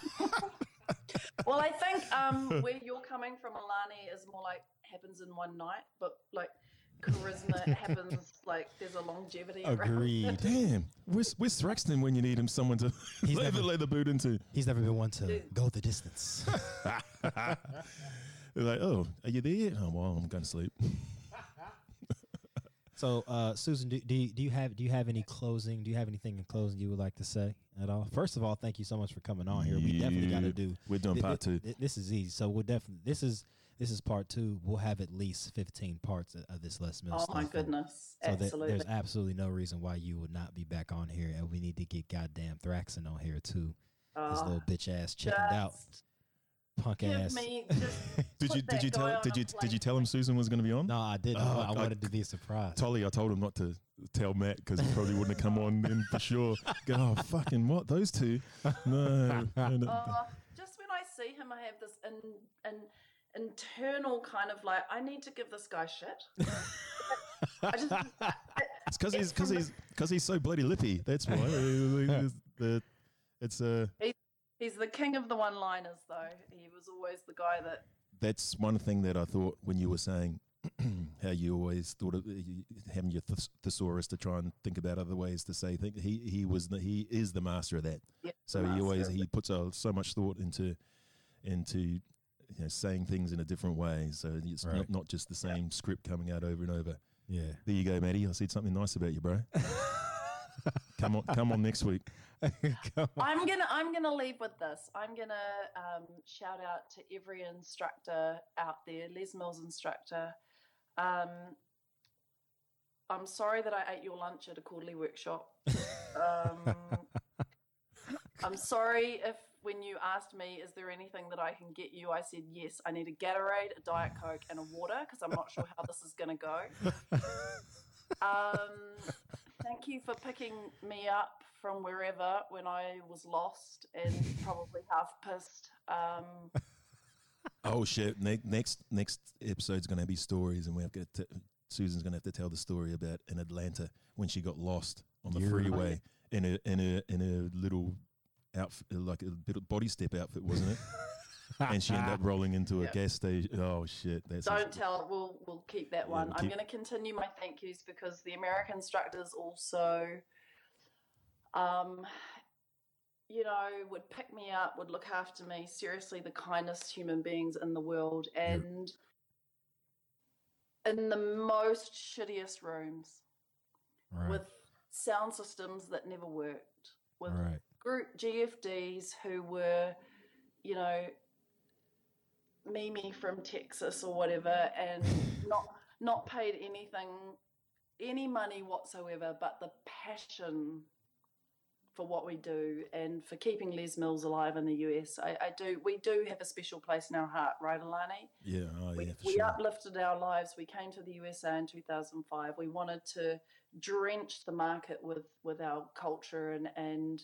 Well, I think um, where you're coming from, Alani, is more like happens in one night, but like charisma happens like there's a longevity. around agreed. it. Damn, where's, where's Thraxton when you need him? Someone to He's lay, the, never- lay the boot into. He's never been one to Dude. go the distance. They're like, oh, are you there? Oh, well, I'm going to sleep. So, uh, Susan, do, do you, do you have do you have any closing? Do you have anything in closing you would like to say at all? First of all, thank you so much for coming on here. We definitely got to do. We're doing thi- part thi- two. thi- This is easy. So we'll definitely this is this is part two. We'll have at least fifteen parts of, of this Les Mills. Oh my stuff. And goodness. So that there's absolutely no reason why you would not be back on here, and we need to get goddamn Thraxton on here too. This Oh, little ah, bitch ass chickened out, just punk ass. me just Did you did you tell did a you did you tell him Susan was going to be on? no, I didn't. Oh, I, I I- wanted to be surprised. Tolly, I told him not to tell Matt because he probably wouldn't have come on then for sure. Go, oh, fucking what? Those two? No. no, no. Oh, just when I see him, I have this in, an internal kind of like, I need to give this guy shit. I just, I- It's because he's because he's because he's so bloody lippy. That's why. it's, the- it's uh, he's the king of the one-liners, though. He was always the guy that. that's one thing that I thought when you were saying how you always thought of having your thes- thesaurus to try and think about other ways to say things. He he was the, he is the master of that. Yeah, So he always he puts uh, so much thought into into you know, saying things in a different way. So it's Right. not, not just the same script coming out over and over. yeah. There you go, Maddie. I said something nice about you, bro. come on, come on next week. On. I'm gonna I'm gonna leave with this. I'm gonna um, shout out to every instructor out there, Les Mills instructor. Um, I'm sorry that I ate your lunch at a quarterly workshop. Um, I'm sorry if when you asked me, is there anything that I can get you? I said yes. I need a Gatorade, a Diet Coke, and a water because I'm not sure how this is going to go. Um, thank you for picking me up from wherever when I was lost and probably half pissed. Um, Oh shit! Ne- next next episode's gonna be stories, and we have to. T- Susan's gonna have to tell the story about in Atlanta when she got lost on the You're- freeway in a in a in a little outfit, like a bit of body step outfit, wasn't it? and she ended up rolling into a gas station. Oh shit! That's don't tell. We'll we'll keep that Yeah, one. we'll I'm keep- going to continue my thank yous because the American instructors also, um, you know, would pick me up, would look after me. Seriously, the kindest human beings in the world, and in the most shittiest rooms right. with sound systems that never worked, with right. Group GFDs who were, you know, Mimi from Texas or whatever, and not not paid anything, any money whatsoever, but the passion for what we do and for keeping Les Mills alive in the US. I, I do. We do have a special place in our heart, right, Alani? yeah. Oh we, yeah, for we sure. uplifted our lives. We came to the USA in 2005. We wanted to drench the market with with our culture and and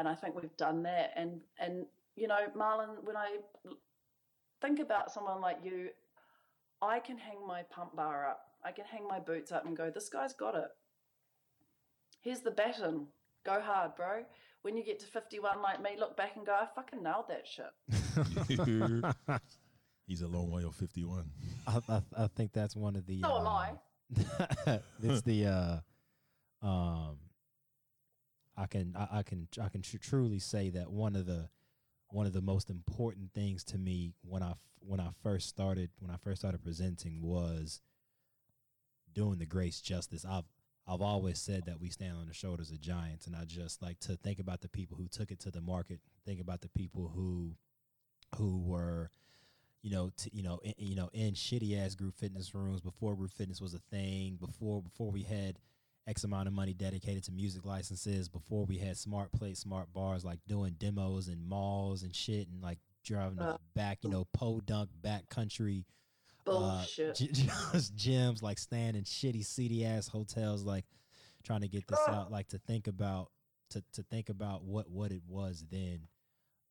and I think we've done that. And and you know, Marlon, when I think about someone like you, I can hang my pump bar up. I can hang my boots up and go, this guy's got it. Here's the baton. Go hard, bro. When you get to 51 like me, look back and go, I fucking nailed that shit. He's a long way off fifty-one. I, I, I think that's one of the. So am I. I. it's the. Uh, um, I can I, I can I can tr- truly say that one of the one of the most important things to me when I when I first started when I first started presenting was doing the grace justice. I've I've always said that we stand on the shoulders of giants, and I just like to think about the people who took it to the market. Think about the people who who were you know, you know, in, you know, in shitty ass group fitness rooms before group fitness was a thing, before before we had X amount of money dedicated to music licenses, before we had smart plates, smart bars, like doing demos in malls and shit, and like driving Uh, back, you know, podunk back country uh, Bullshit. just gyms, like staying in shitty, seedy ass hotels, like trying to get this out, like to think about to to think about what what it was then,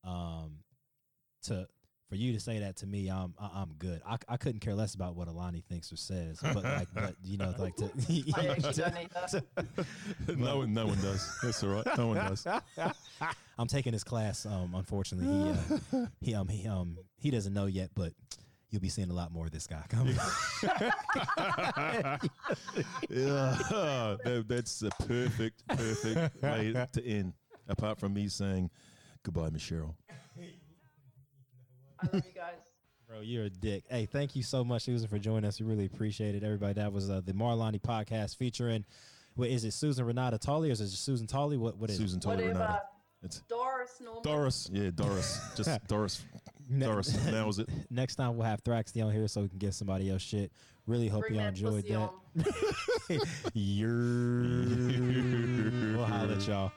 um, to for you to say that to me, I'm I- I'm good. I, I couldn't care less about what Alani thinks or says, but like, but you know, like to, I actually no one, no one does. That's all right. No one does. I'm taking his class. Um, unfortunately, he uh, he um he um he doesn't know yet, but you'll be seeing a lot more of this guy coming. yeah, that, that's a perfect, perfect way to end. Apart from me saying goodbye, Miss Cheryl. I love you guys. Bro, you're a dick. Hey, thank you so much, Susan, for joining us. We really appreciate it. Everybody, that was uh, the Marlani podcast featuring, what is it, Susan Renata Tolj or is it Susan Tolj? What, what is Susan told Whatever. Renata. It's Doris Norman. Doris. Yeah, Doris. Just Doris. Doris Doris nails it. Next time we'll have Thraxty on here so we can get somebody else shit. Really hope Bring y'all enjoyed that. You're. we'll holler at y'all.